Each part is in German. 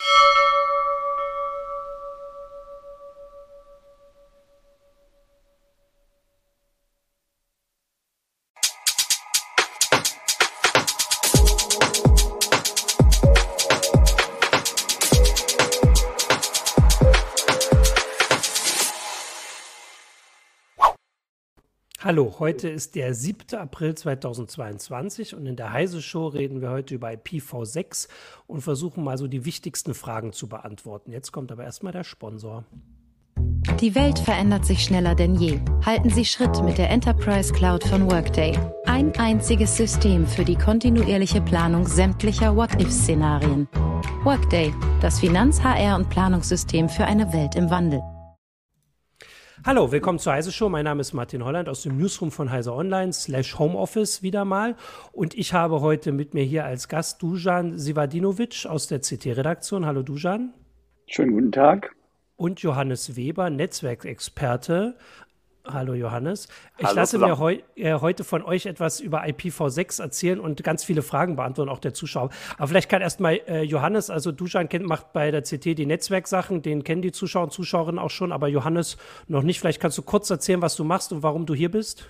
you Hallo, heute ist der 7. April 2022 und in der Heise Show reden wir heute über IPv6 und versuchen mal so die wichtigsten Fragen zu beantworten. Jetzt kommt aber erstmal der Sponsor. Die Welt verändert sich schneller denn je. Halten Sie Schritt mit der Enterprise Cloud von Workday. Ein einziges System für die kontinuierliche Planung sämtlicher What-If-Szenarien. Workday, das Finanz-, HR- und Planungssystem für eine Welt im Wandel. Hallo, willkommen zur Heise Show. Mein Name ist Martin Holland aus dem Newsroom von Heise Online slash Homeoffice wieder mal. Und ich habe heute mit mir hier als Gast Dujan Sivadinovic aus der CT-Redaktion. Hallo Dujan. Schönen guten Tag. Und Johannes Weber, Netzwerkexperte Hallo Johannes. Ich Hallo lasse mir heu äh, heute von euch etwas über IPv6 erzählen und ganz viele Fragen beantworten, auch der Zuschauer. Aber vielleicht kann erstmal äh, Johannes, also Dujan kennt, macht bei der CT die Netzwerksachen, den kennen die Zuschauer und Zuschauerinnen auch schon, aber Johannes noch nicht. Vielleicht kannst du kurz erzählen, was du machst und warum du hier bist.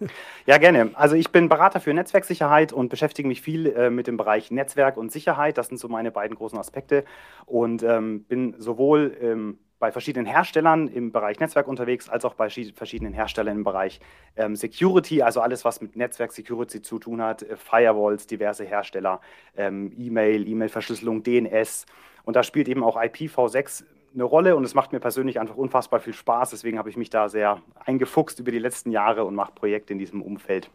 Ja, gerne. Also ich bin Berater für Netzwerksicherheit und beschäftige mich viel äh, mit dem Bereich Netzwerk und Sicherheit. Das sind so meine beiden großen Aspekte und ähm, bin sowohl ähm, bei verschiedenen Herstellern im Bereich Netzwerk unterwegs, als auch bei verschiedenen Herstellern im Bereich ähm, Security, also alles, was mit Netzwerk-Security zu tun hat, äh, Firewalls, diverse Hersteller, ähm, E-Mail, E-Mail-Verschlüsselung, DNS. Und da spielt eben auch IPv6 eine Rolle und es macht mir persönlich einfach unfassbar viel Spaß. Deswegen habe ich mich da sehr eingefuchst über die letzten Jahre und mache Projekte in diesem Umfeld.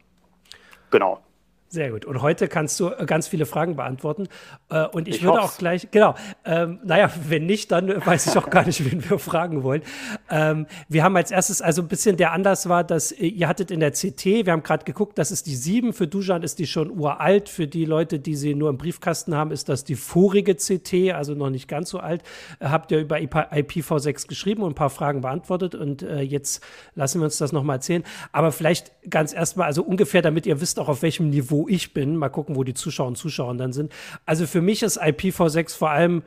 Genau. Sehr gut. Und heute kannst du äh, ganz viele Fragen beantworten. Äh, und ich, Ich würde hoff's. auch gleich, genau, ähm, naja, wenn nicht, dann weiß ich auch gar nicht, wen wir fragen wollen. Ähm, wir haben als erstes, also ein bisschen der Anlass war, dass äh, ihr hattet in der CT, wir haben gerade geguckt, das ist die 7, für Dujan ist die schon uralt, für die Leute, die sie nur im Briefkasten haben, ist das die vorige CT, also noch nicht ganz so alt. Äh, habt ihr über IPv6 geschrieben und ein paar Fragen beantwortet und äh, jetzt lassen wir uns das nochmal erzählen. Aber vielleicht ganz erstmal, also ungefähr, damit ihr wisst auch, auf welchem Niveau ich bin. Mal gucken, wo die Zuschauer und Zuschauer dann sind. Also für mich ist IPv6 vor allem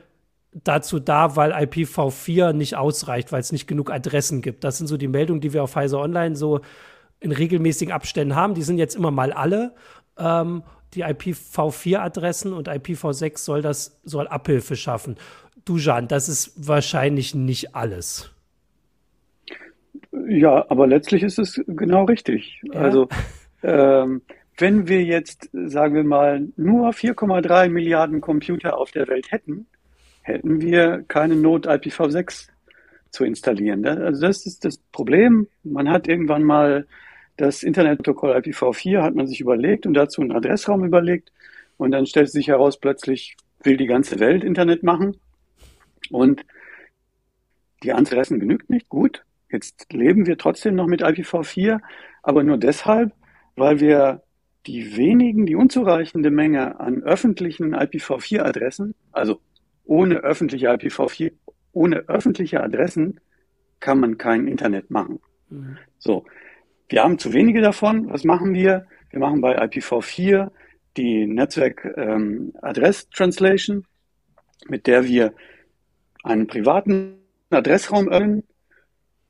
dazu da, weil IPv4 nicht ausreicht, weil es nicht genug Adressen gibt. Das sind so die Meldungen, die wir auf Heise Online so in regelmäßigen Abständen haben. Die sind jetzt immer mal alle. Ähm, die IPv4-Adressen und IPv6 soll das soll Abhilfe schaffen. Dujan, das ist wahrscheinlich nicht alles. Ja, aber letztlich ist es genau richtig. Ja. Also, ähm, wenn wir jetzt, sagen wir mal, nur 4,3 Milliarden Computer auf der Welt hätten, hätten wir keine Not, IPv6 zu installieren. Also das ist das Problem. Man hat irgendwann mal das Internetprotokoll IPv4 hat man sich überlegt und dazu einen Adressraum überlegt. Und dann stellt sich heraus, plötzlich will die ganze Welt Internet machen. Und die Adressen genügt nicht. Gut, jetzt leben wir trotzdem noch mit IPv4, aber nur deshalb, weil wir die wenigen, die unzureichende Menge an öffentlichen IPv4-Adressen, also ohne öffentliche IPv4, ohne öffentliche Adressen kann man kein Internet machen. So, wir haben zu wenige davon. Was machen wir? Wir machen bei IPv4 die Netzwerk ähm, mit der wir einen privaten Adressraum öffnen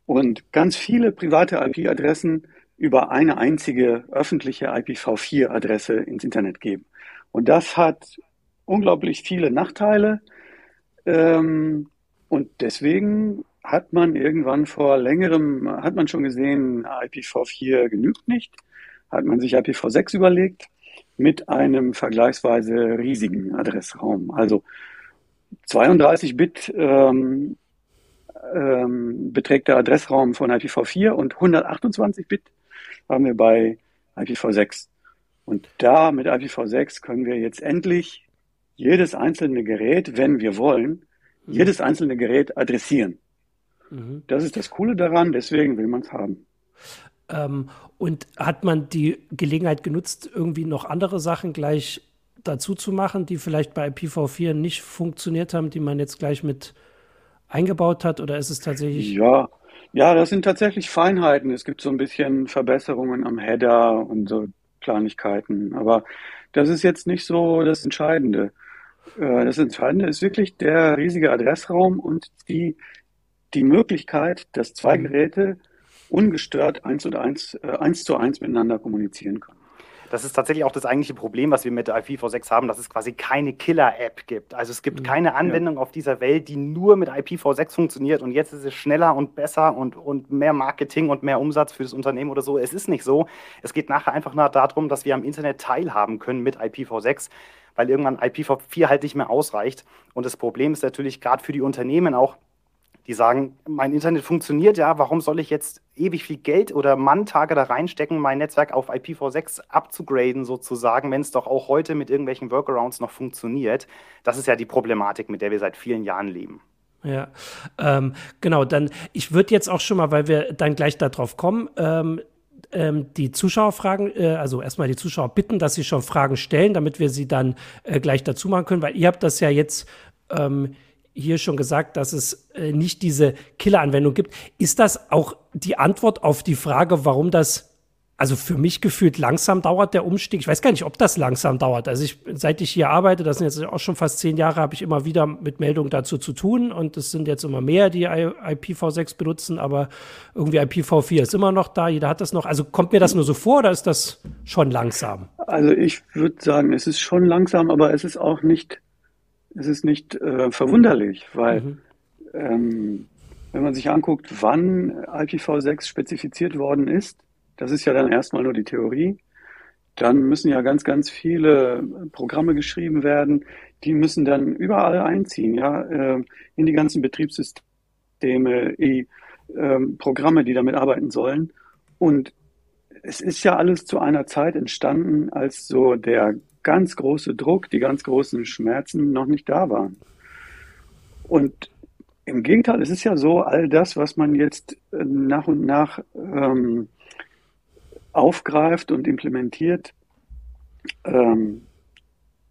und ganz viele private IP-Adressen über eine einzige öffentliche IPv4-Adresse ins Internet geben. Und das hat unglaublich viele Nachteile. Ähm, und deswegen hat man irgendwann vor längerem, hat man schon gesehen, IPv4 genügt nicht, hat man sich IPv6 überlegt mit einem vergleichsweise riesigen Adressraum. Also 32 Bit ähm, ähm, beträgt der Adressraum von IPv4 und 128 Bit haben wir bei IPv6. Und da mit IPv6 können wir jetzt endlich jedes einzelne Gerät, wenn wir wollen, jedes einzelne Gerät adressieren. Mhm. Das ist das Coole daran, deswegen will man es haben. Ähm, und hat man die Gelegenheit genutzt, irgendwie noch andere Sachen gleich dazu zu machen, die vielleicht bei IPv4 nicht funktioniert haben, die man jetzt gleich mit eingebaut hat? Oder ist es tatsächlich. Ja, ja, das sind tatsächlich Feinheiten. Es gibt so ein bisschen Verbesserungen am Header und so Kleinigkeiten. Aber das ist jetzt nicht so das Entscheidende. Äh, das Entscheidende ist wirklich der riesige Adressraum und die, die Möglichkeit, dass zwei. Geräte ungestört eins und eins, äh, eins zu eins miteinander kommunizieren können. Das ist tatsächlich auch das eigentliche Problem, was wir mit der IPv6 haben, dass es quasi keine Killer-App gibt. Also es gibt mhm. keine Anwendung ja. auf dieser Welt, die nur mit IPv6 funktioniert und jetzt ist es schneller und besser und, und mehr Marketing und mehr Umsatz für das Unternehmen oder so. Es ist nicht so. Es geht nachher einfach nur darum, dass wir am Internet teilhaben können mit IPv6 weil irgendwann IPv4 halt nicht mehr ausreicht. Und das Problem ist natürlich gerade für die Unternehmen auch, die sagen, mein Internet funktioniert ja, warum soll ich jetzt ewig viel Geld oder Manntage da reinstecken, mein Netzwerk auf IPv6 abzugraden sozusagen, wenn es doch auch heute mit irgendwelchen Workarounds noch funktioniert. Das ist ja die Problematik, mit der wir seit vielen Jahren leben. Ja, ähm, genau, dann, ich würde jetzt auch schon mal, weil wir dann gleich darauf kommen, ähm, ähm, die Zuschauer fragen, äh, also erstmal die Zuschauer bitten, dass sie schon Fragen stellen, damit wir sie dann äh, gleich dazu machen können, weil ihr habt das ja jetzt ähm, hier schon gesagt, dass es äh, nicht diese Killer-Anwendung gibt. Ist das auch die Antwort auf die Frage, warum das, also für mich gefühlt langsam dauert der Umstieg? Ich weiß gar nicht, ob das langsam dauert. Also ich, seit ich hier arbeite, das sind jetzt auch schon fast zehn Jahre, habe ich immer wieder mit Meldungen dazu zu tun und es sind jetzt immer mehr, die IPv6 benutzen, aber irgendwie IPv4 ist immer noch da, jeder hat das noch. Also kommt mir das nur so vor oder ist das schon langsam? Also ich würde sagen, es ist schon langsam, aber es ist auch nicht es ist nicht äh, verwunderlich, weil mhm. ähm, wenn man sich anguckt, wann IPv6 spezifiziert worden ist, das ist ja dann erstmal nur die Theorie, dann müssen ja ganz, ganz viele Programme geschrieben werden, die müssen dann überall einziehen, ja, äh, in die ganzen Betriebssysteme, die, äh, Programme, die damit arbeiten sollen. Und es ist ja alles zu einer Zeit entstanden, als so der ganz große Druck, die ganz großen Schmerzen noch nicht da waren. Und im Gegenteil, es ist ja so, all das, was man jetzt äh, nach und nach ähm, aufgreift und implementiert, ähm,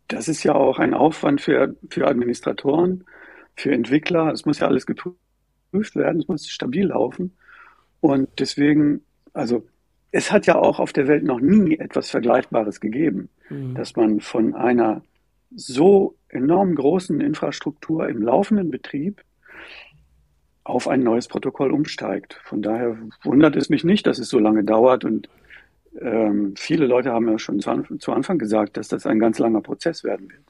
das ist ja auch ein Aufwand für, für Administratoren, für Entwickler. Es muss ja alles geprüft werden, es muss stabil laufen. Und deswegen, also es hat ja auch auf der Welt noch nie etwas Vergleichbares gegeben, mhm. dass man von einer so enorm großen Infrastruktur im laufenden Betrieb auf ein neues Protokoll umsteigt. Von daher wundert es mich nicht, dass es so lange dauert und ähm, viele Leute haben ja schon zu, zu Anfang gesagt, dass das ein ganz langer Prozess werden wird.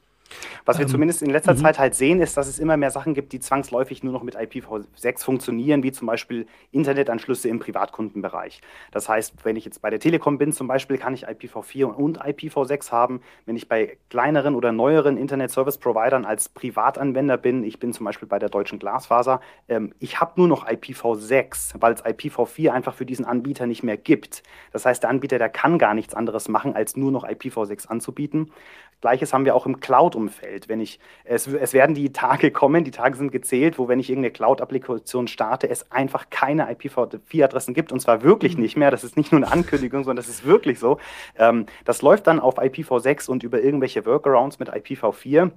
Was wir ähm, zumindest in letzter -hmm. Zeit halt sehen, ist, dass es immer mehr Sachen gibt, die zwangsläufig nur noch mit IPv6 funktionieren, wie zum Beispiel Internetanschlüsse im Privatkundenbereich. Das heißt, wenn ich jetzt bei der Telekom bin zum Beispiel, kann ich IPv4 und IPv6 haben. Wenn ich bei kleineren oder neueren Internet-Service-Providern als Privatanwender bin, ich bin zum Beispiel bei der Deutschen Glasfaser, ähm, ich habe nur noch IPv6, weil es IPv4 einfach für diesen Anbieter nicht mehr gibt. Das heißt, der Anbieter, der kann gar nichts anderes machen, als nur noch IPv6 anzubieten. Gleiches haben wir auch im Cloud-Umfeld. Wenn ich, es, es werden die Tage kommen, die Tage sind gezählt, wo wenn ich irgendeine Cloud-Applikation starte, es einfach keine IPv4-Adressen gibt und zwar wirklich mhm. nicht mehr. Das ist nicht nur eine Ankündigung, sondern das ist wirklich so. Ähm, das läuft dann auf IPv6 und über irgendwelche Workarounds mit IPv4.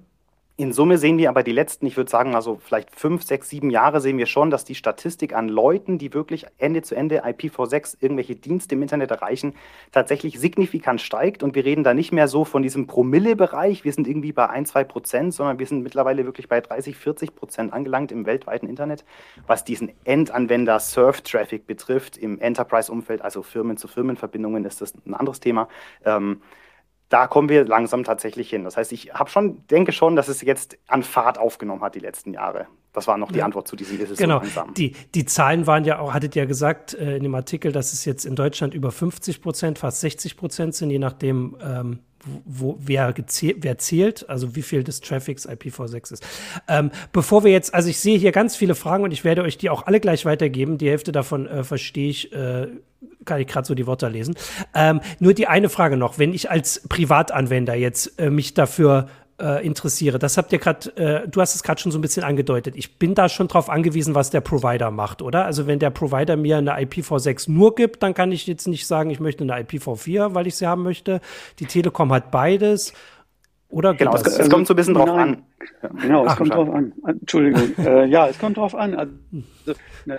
In Summe sehen wir aber die letzten, ich würde sagen, also vielleicht fünf, sechs, sieben Jahre sehen wir schon, dass die Statistik an Leuten, die wirklich Ende zu Ende IPv6 irgendwelche Dienste im Internet erreichen, tatsächlich signifikant steigt. Und wir reden da nicht mehr so von diesem Promille-Bereich, wir sind irgendwie bei ein, zwei Prozent, sondern wir sind mittlerweile wirklich bei 30, 40 Prozent angelangt im weltweiten Internet, was diesen Endanwender-Surf-Traffic betrifft. Im Enterprise-Umfeld, also Firmen-zu-Firmen-Verbindungen, ist das ein anderes Thema. Ähm, da kommen wir langsam tatsächlich hin. Das heißt, ich habe schon, denke schon, dass es jetzt an Fahrt aufgenommen hat die letzten Jahre. Das war noch die Antwort zu diesem ist es genau. so langsam. Die, die Zahlen waren ja auch, hattet ja gesagt äh, in dem Artikel, dass es jetzt in Deutschland über 50 Prozent, fast 60 Prozent sind, je nachdem, ähm, wo, wer, gezählt, wer zählt, also wie viel des Traffics IPv6 ist. Ähm, bevor wir jetzt, also ich sehe hier ganz viele Fragen und ich werde euch die auch alle gleich weitergeben. Die Hälfte davon äh, verstehe ich, äh, kann ich gerade so die Worte lesen. Ähm, nur die eine Frage noch, wenn ich als Privatanwender jetzt äh, mich dafür äh, interessiere, das habt ihr gerade, äh, du hast es gerade schon so ein bisschen angedeutet. Ich bin da schon drauf angewiesen, was der Provider macht, oder? Also wenn der Provider mir eine IPv6 nur gibt, dann kann ich jetzt nicht sagen, ich möchte eine IPv4, weil ich sie haben möchte. Die Telekom hat beides. Oder genau, es, es, kommt so ein bisschen drauf Nein. an. Genau, es Ach, kommt drauf an. Entschuldigung. äh, ja, es kommt drauf an. Also,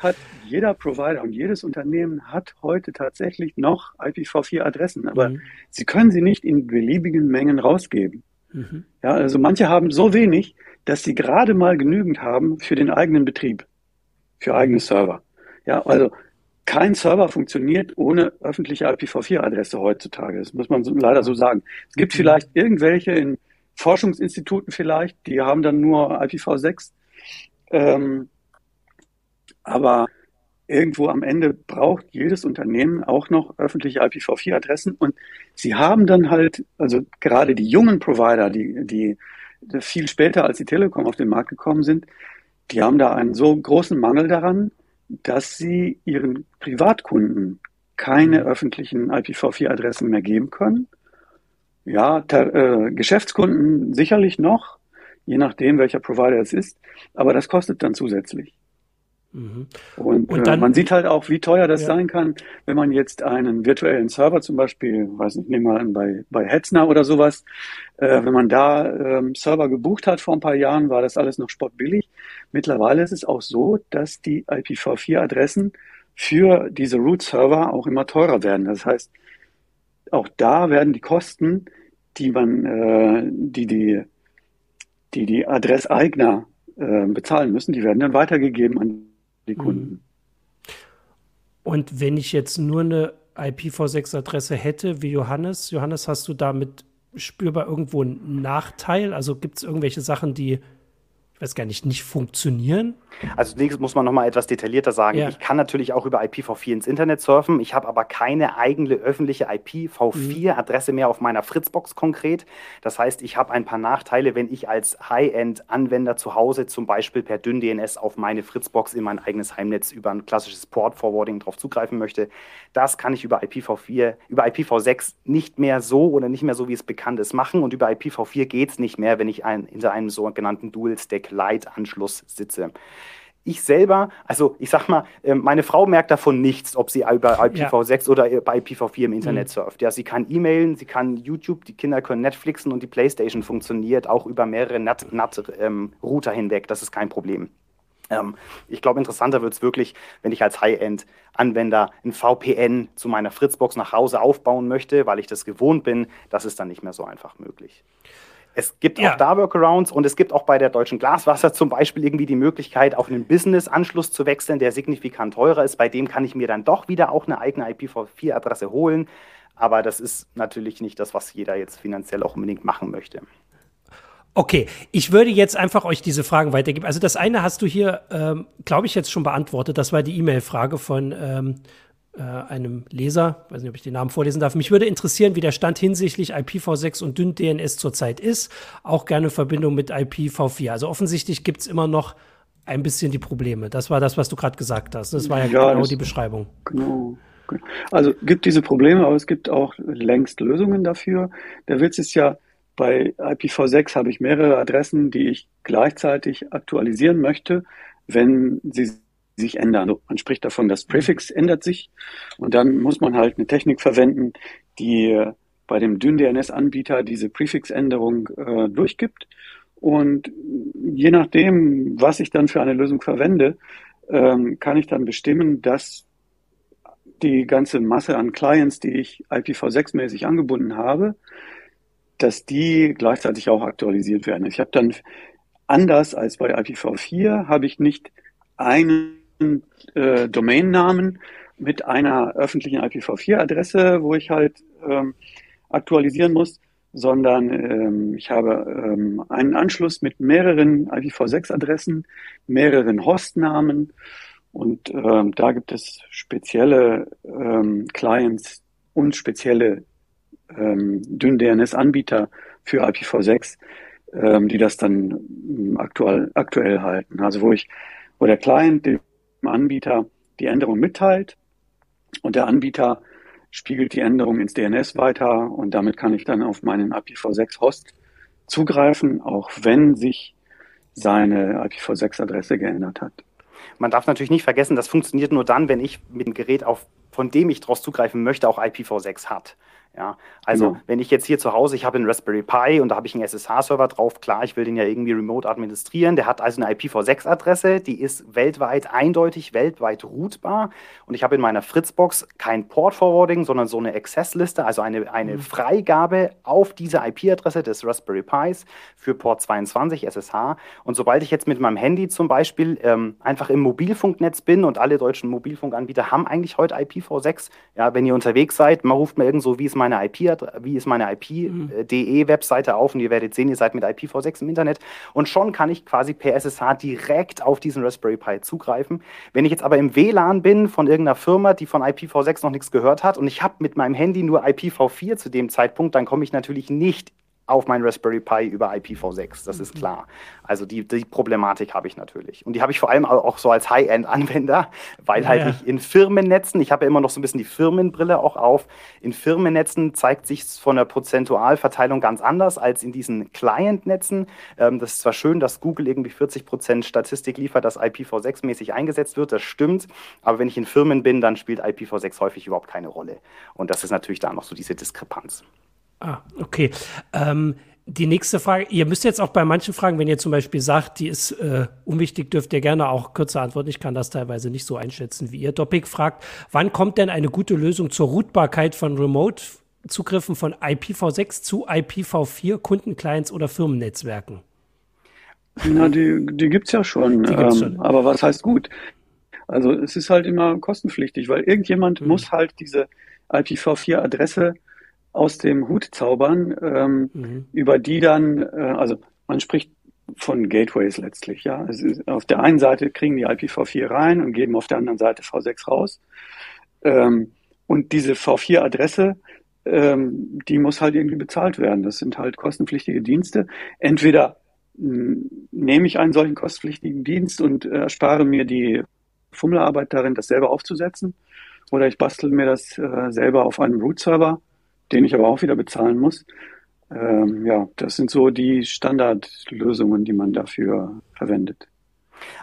hat jeder Provider und jedes Unternehmen hat heute tatsächlich noch IPv4-Adressen, aber mhm. sie können sie nicht in beliebigen Mengen rausgeben. Mhm. Ja, also manche haben so wenig, dass sie gerade mal genügend haben für den eigenen Betrieb, für eigene Server. Ja, also kein Server funktioniert ohne öffentliche IPv4-Adresse heutzutage. Das muss man so, leider so sagen. Es gibt vielleicht irgendwelche in Forschungsinstituten vielleicht, die haben dann nur IPv6. Ähm, aber irgendwo am Ende braucht jedes Unternehmen auch noch öffentliche IPv4-Adressen und sie haben dann halt, also gerade die jungen Provider, die, die viel später als die Telekom auf den Markt gekommen sind, die haben da einen so großen Mangel daran, dass sie ihren Privatkunden keine mhm. öffentlichen IPv4-Adressen mehr geben können. Ja, äh, Geschäftskunden sicherlich noch, je nachdem, welcher Provider es ist, aber das kostet dann zusätzlich. Mhm. Und, und äh, dann, äh, man sieht halt auch, wie teuer das ja. sein kann, wenn man jetzt einen virtuellen Server zum Beispiel, weiß nicht, nehmen wir an, bei, bei Hetzner oder sowas, äh, wenn man da ähm, Server gebucht hat vor ein paar Jahren, war das alles noch spottbillig. Mittlerweile ist es auch so, dass die IPv4-Adressen für diese Root-Server auch immer teurer werden. Das heißt, auch da werden die Kosten, die man, äh, die die, die, die Adresseigner äh, bezahlen müssen, die werden dann weitergegeben an die Kunden. Mhm. Und wenn ich jetzt nur eine IPv6-Adresse hätte, wie Johannes, Johannes, hast du damit spürbar irgendwo einen Nachteil? Also gibt es irgendwelche Sachen, die weiß gar nicht, nicht funktionieren? Also zunächst muss man nochmal etwas detaillierter sagen. Ja. Ich kann natürlich auch über IPv4 ins Internet surfen. Ich habe aber keine eigene öffentliche IPv4-Adresse mhm. mehr auf meiner Fritzbox konkret. Das heißt, ich habe ein paar Nachteile, wenn ich als High-End-Anwender zu Hause zum Beispiel per dünn DNS auf meine Fritzbox in mein eigenes Heimnetz über ein klassisches Port-Forwarding drauf zugreifen möchte. Das kann ich über IPv4, über IPv6 nicht mehr so oder nicht mehr so, wie es bekannt ist, machen. Und über IPv4 geht es nicht mehr, wenn ich ein, hinter einem sogenannten Dual-Stack Leitanschluss sitze. Ich selber, also ich sag mal, ähm, meine Frau merkt davon nichts, ob sie über IPv6 ja. oder bei IPv4 im Internet mhm. surft. Ja, sie kann E-Mailen, sie kann YouTube, die Kinder können Netflixen und die Playstation funktioniert auch über mehrere NAT-Router ähm, hinweg. Das ist kein Problem. Ähm, ich glaube, interessanter wird es wirklich, wenn ich als High-End-Anwender ein VPN zu meiner Fritzbox nach Hause aufbauen möchte, weil ich das gewohnt bin. Das ist dann nicht mehr so einfach möglich. Es gibt ja. auch da Workarounds und es gibt auch bei der Deutschen Glaswasser zum Beispiel irgendwie die Möglichkeit, auf einen Business-Anschluss zu wechseln, der signifikant teurer ist. Bei dem kann ich mir dann doch wieder auch eine eigene IPv4-Adresse holen. Aber das ist natürlich nicht das, was jeder jetzt finanziell auch unbedingt machen möchte. Okay, ich würde jetzt einfach euch diese Fragen weitergeben. Also das eine hast du hier, ähm, glaube ich, jetzt schon beantwortet. Das war die E-Mail-Frage von ähm, äh, einem Leser, weiß nicht, ob ich den Namen vorlesen darf. Mich würde interessieren, wie der Stand hinsichtlich IPv6 und dünn DNS zurzeit ist. Auch gerne Verbindung mit IPv4. Also offensichtlich gibt es immer noch ein bisschen die Probleme. Das war das, was du gerade gesagt hast. Das war ja, ja genau die Beschreibung. Genau. Also gibt diese Probleme, aber es gibt auch längst Lösungen dafür. Der Witz ist ja, bei IPv6 habe ich mehrere Adressen, die ich gleichzeitig aktualisieren möchte, wenn sie sich ändern. Man spricht davon, das Präfix ändert sich und dann muss man halt eine Technik verwenden, die bei dem dünn-DNS-Anbieter diese Präfixänderung äh, durchgibt. Und je nachdem, was ich dann für eine Lösung verwende, ähm, kann ich dann bestimmen, dass die ganze Masse an Clients, die ich IPv6-mäßig angebunden habe, dass die gleichzeitig auch aktualisiert werden. Ich habe dann anders als bei IPv4 habe ich nicht einen äh, Domainnamen mit einer öffentlichen IPv4-Adresse, wo ich halt ähm, aktualisieren muss, sondern ähm, ich habe ähm, einen Anschluss mit mehreren IPv6-Adressen, mehreren Hostnamen und ähm, da gibt es spezielle ähm, Clients und spezielle ähm, dünn-DNS-Anbieter für IPv6, ähm, die das dann ähm, aktuell, aktuell halten. Also wo ich, wo der Client dem Anbieter die Änderung mitteilt und der Anbieter spiegelt die Änderung ins DNS weiter und damit kann ich dann auf meinen IPv6-Host zugreifen, auch wenn sich seine IPv6-Adresse geändert hat. Man darf natürlich nicht vergessen, das funktioniert nur dann, wenn ich mit dem Gerät, auf, von dem ich daraus zugreifen möchte, auch IPv6 hat. Ja, also genau. wenn ich jetzt hier zu Hause, ich habe einen Raspberry Pi und da habe ich einen SSH-Server drauf, klar, ich will den ja irgendwie remote administrieren. Der hat also eine IPv6-Adresse, die ist weltweit eindeutig, weltweit routbar. Und ich habe in meiner Fritzbox kein Port-Forwarding, sondern so eine Access-Liste, also eine, eine mhm. Freigabe auf diese IP-Adresse des Raspberry Pis für Port 22 SSH. Und sobald ich jetzt mit meinem Handy zum Beispiel ähm, einfach im Mobilfunknetz bin und alle deutschen Mobilfunkanbieter haben eigentlich heute IPv6, ja, wenn ihr unterwegs seid, man ruft mir irgend so, wie es meine IP, wie ist meine IP.de mhm. Webseite auf und ihr werdet sehen, ihr seid mit IPv6 im Internet und schon kann ich quasi per SSH direkt auf diesen Raspberry Pi zugreifen. Wenn ich jetzt aber im WLAN bin von irgendeiner Firma, die von IPv6 noch nichts gehört hat und ich habe mit meinem Handy nur IPv4 zu dem Zeitpunkt, dann komme ich natürlich nicht auf mein Raspberry Pi über IPv6, das ist mhm. klar. Also die, die Problematik habe ich natürlich. Und die habe ich vor allem auch so als High-End-Anwender, weil halt ja. ich in Firmennetzen, ich habe ja immer noch so ein bisschen die Firmenbrille auch auf, in Firmennetzen zeigt sich von der Prozentualverteilung ganz anders als in diesen Client-Netzen. Ähm, das ist zwar schön, dass Google irgendwie 40 Prozent Statistik liefert, dass IPv6-mäßig eingesetzt wird, das stimmt, aber wenn ich in Firmen bin, dann spielt IPv6 häufig überhaupt keine Rolle. Und das ist natürlich da noch so diese Diskrepanz. Ah, okay. Ähm, die nächste Frage, ihr müsst jetzt auch bei manchen Fragen, wenn ihr zum Beispiel sagt, die ist äh, unwichtig, dürft ihr gerne auch kürzer antworten. Ich kann das teilweise nicht so einschätzen wie ihr. Topic fragt, wann kommt denn eine gute Lösung zur Routbarkeit von Remote-Zugriffen von IPv6 zu IPv4 Kundenclients oder Firmennetzwerken? Na, die, die gibt es ja schon. Die gibt's ähm, schon. Aber was heißt gut? Also es ist halt immer kostenpflichtig, weil irgendjemand hm. muss halt diese IPv4-Adresse aus dem Hut zaubern, ähm, mhm. über die dann, äh, also man spricht von Gateways letztlich, ja. Ist, auf der einen Seite kriegen die IPv4 rein und geben auf der anderen Seite V6 raus. Ähm, und diese V4-Adresse, ähm, die muss halt irgendwie bezahlt werden. Das sind halt kostenpflichtige Dienste. Entweder nehme ich einen solchen kostenpflichtigen Dienst und erspare mir die Fummelarbeit darin, das selber aufzusetzen, oder ich bastel mir das äh, selber auf einem Root-Server den ich aber auch wieder bezahlen muss. Ähm, ja, das sind so die Standardlösungen, die man dafür verwendet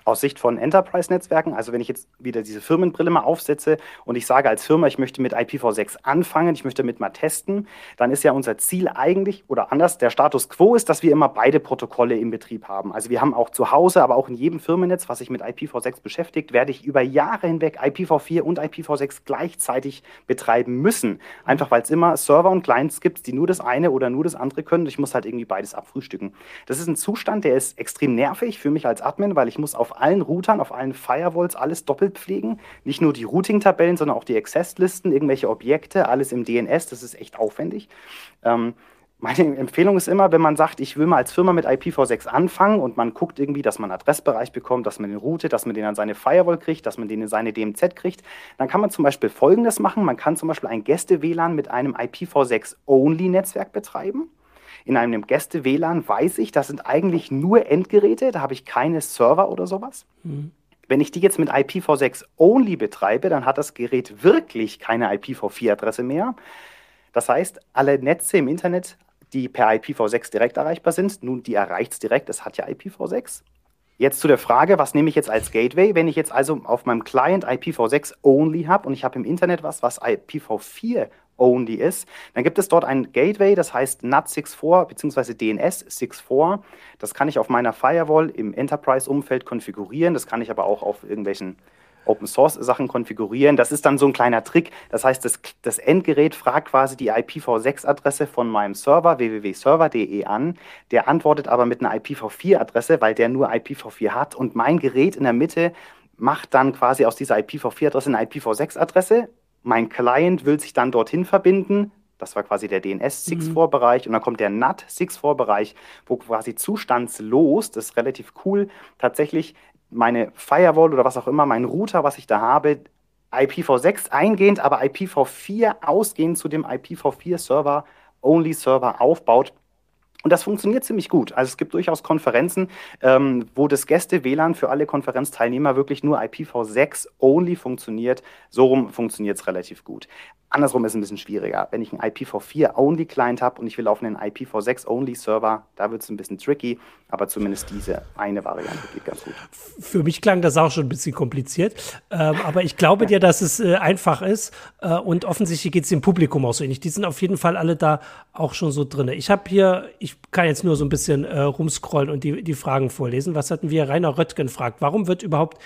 aus Sicht von Enterprise-Netzwerken, also wenn ich jetzt wieder diese Firmenbrille mal aufsetze und ich sage als Firma, ich möchte mit IPv6 anfangen, ich möchte damit mal testen, dann ist ja unser Ziel eigentlich, oder anders, der Status quo ist, dass wir immer beide Protokolle im Betrieb haben. Also wir haben auch zu Hause, aber auch in jedem Firmennetz, was sich mit IPv6 beschäftigt, werde ich über Jahre hinweg IPv4 und IPv6 gleichzeitig betreiben müssen. Einfach weil es immer Server und Clients gibt, die nur das eine oder nur das andere können. Ich muss halt irgendwie beides abfrühstücken. Das ist ein Zustand, der ist extrem nervig für mich als Admin, weil ich muss auf allen Routern, auf allen Firewalls alles doppelt pflegen. Nicht nur die Routing-Tabellen, sondern auch die Access-Listen, irgendwelche Objekte, alles im DNS. Das ist echt aufwendig. Ähm, meine Empfehlung ist immer, wenn man sagt, ich will mal als Firma mit IPv6 anfangen und man guckt irgendwie, dass man einen Adressbereich bekommt, dass man den routet, dass man den an seine Firewall kriegt, dass man den in seine DMZ kriegt, dann kann man zum Beispiel Folgendes machen. Man kann zum Beispiel ein Gäste-WLAN mit einem IPv6-Only-Netzwerk betreiben. In einem Gäste-WLAN weiß ich, das sind eigentlich nur Endgeräte, da habe ich keine Server oder sowas. Mhm. Wenn ich die jetzt mit IPv6 only betreibe, dann hat das Gerät wirklich keine IPv4-Adresse mehr. Das heißt, alle Netze im Internet, die per IPv6 direkt erreichbar sind, nun, die erreicht es direkt, es hat ja IPv6. Jetzt zu der Frage, was nehme ich jetzt als Gateway? Wenn ich jetzt also auf meinem Client IPv6 only habe und ich habe im Internet was, was IPv4 only ist. Dann gibt es dort ein Gateway, das heißt NAT64 bzw. DNS64. Das kann ich auf meiner Firewall im Enterprise-Umfeld konfigurieren. Das kann ich aber auch auf irgendwelchen Open Source Sachen konfigurieren. Das ist dann so ein kleiner Trick. Das heißt, das, das Endgerät fragt quasi die IPv6-Adresse von meinem Server www.server.de an. Der antwortet aber mit einer IPv4-Adresse, weil der nur IPv4 hat. Und mein Gerät in der Mitte macht dann quasi aus dieser IPv4-Adresse eine IPv6-Adresse mein Client will sich dann dorthin verbinden. Das war quasi der DNS-6-4-Bereich. Mhm. Und dann kommt der NAT-6-4-Bereich, wo quasi zustandslos, das ist relativ cool, tatsächlich meine Firewall oder was auch immer, mein Router, was ich da habe, IPv6 eingehend, aber IPv4 ausgehend zu dem IPv4-Server, Only-Server aufbaut Und das funktioniert ziemlich gut. Also es gibt durchaus Konferenzen, ähm, wo das Gäste-WLAN für alle Konferenzteilnehmer wirklich nur IPv6-only funktioniert. So rum funktioniert es relativ gut. Andersrum ist es ein bisschen schwieriger. Wenn ich einen IPv4-only-Client habe und ich will auf einen IPv6-only-Server, da wird es ein bisschen tricky, aber zumindest diese eine Variante geht ganz gut. Für mich klang das auch schon ein bisschen kompliziert, ähm, aber ich glaube dir, dass es äh, einfach ist äh, und offensichtlich geht es dem Publikum auch so ähnlich. Die sind auf jeden Fall alle da auch schon so drin. Ich habe hier, ich kann jetzt nur so ein bisschen äh, rumscrollen und die, die Fragen vorlesen. Was hatten wir? Rainer Röttgen fragt, warum wird überhaupt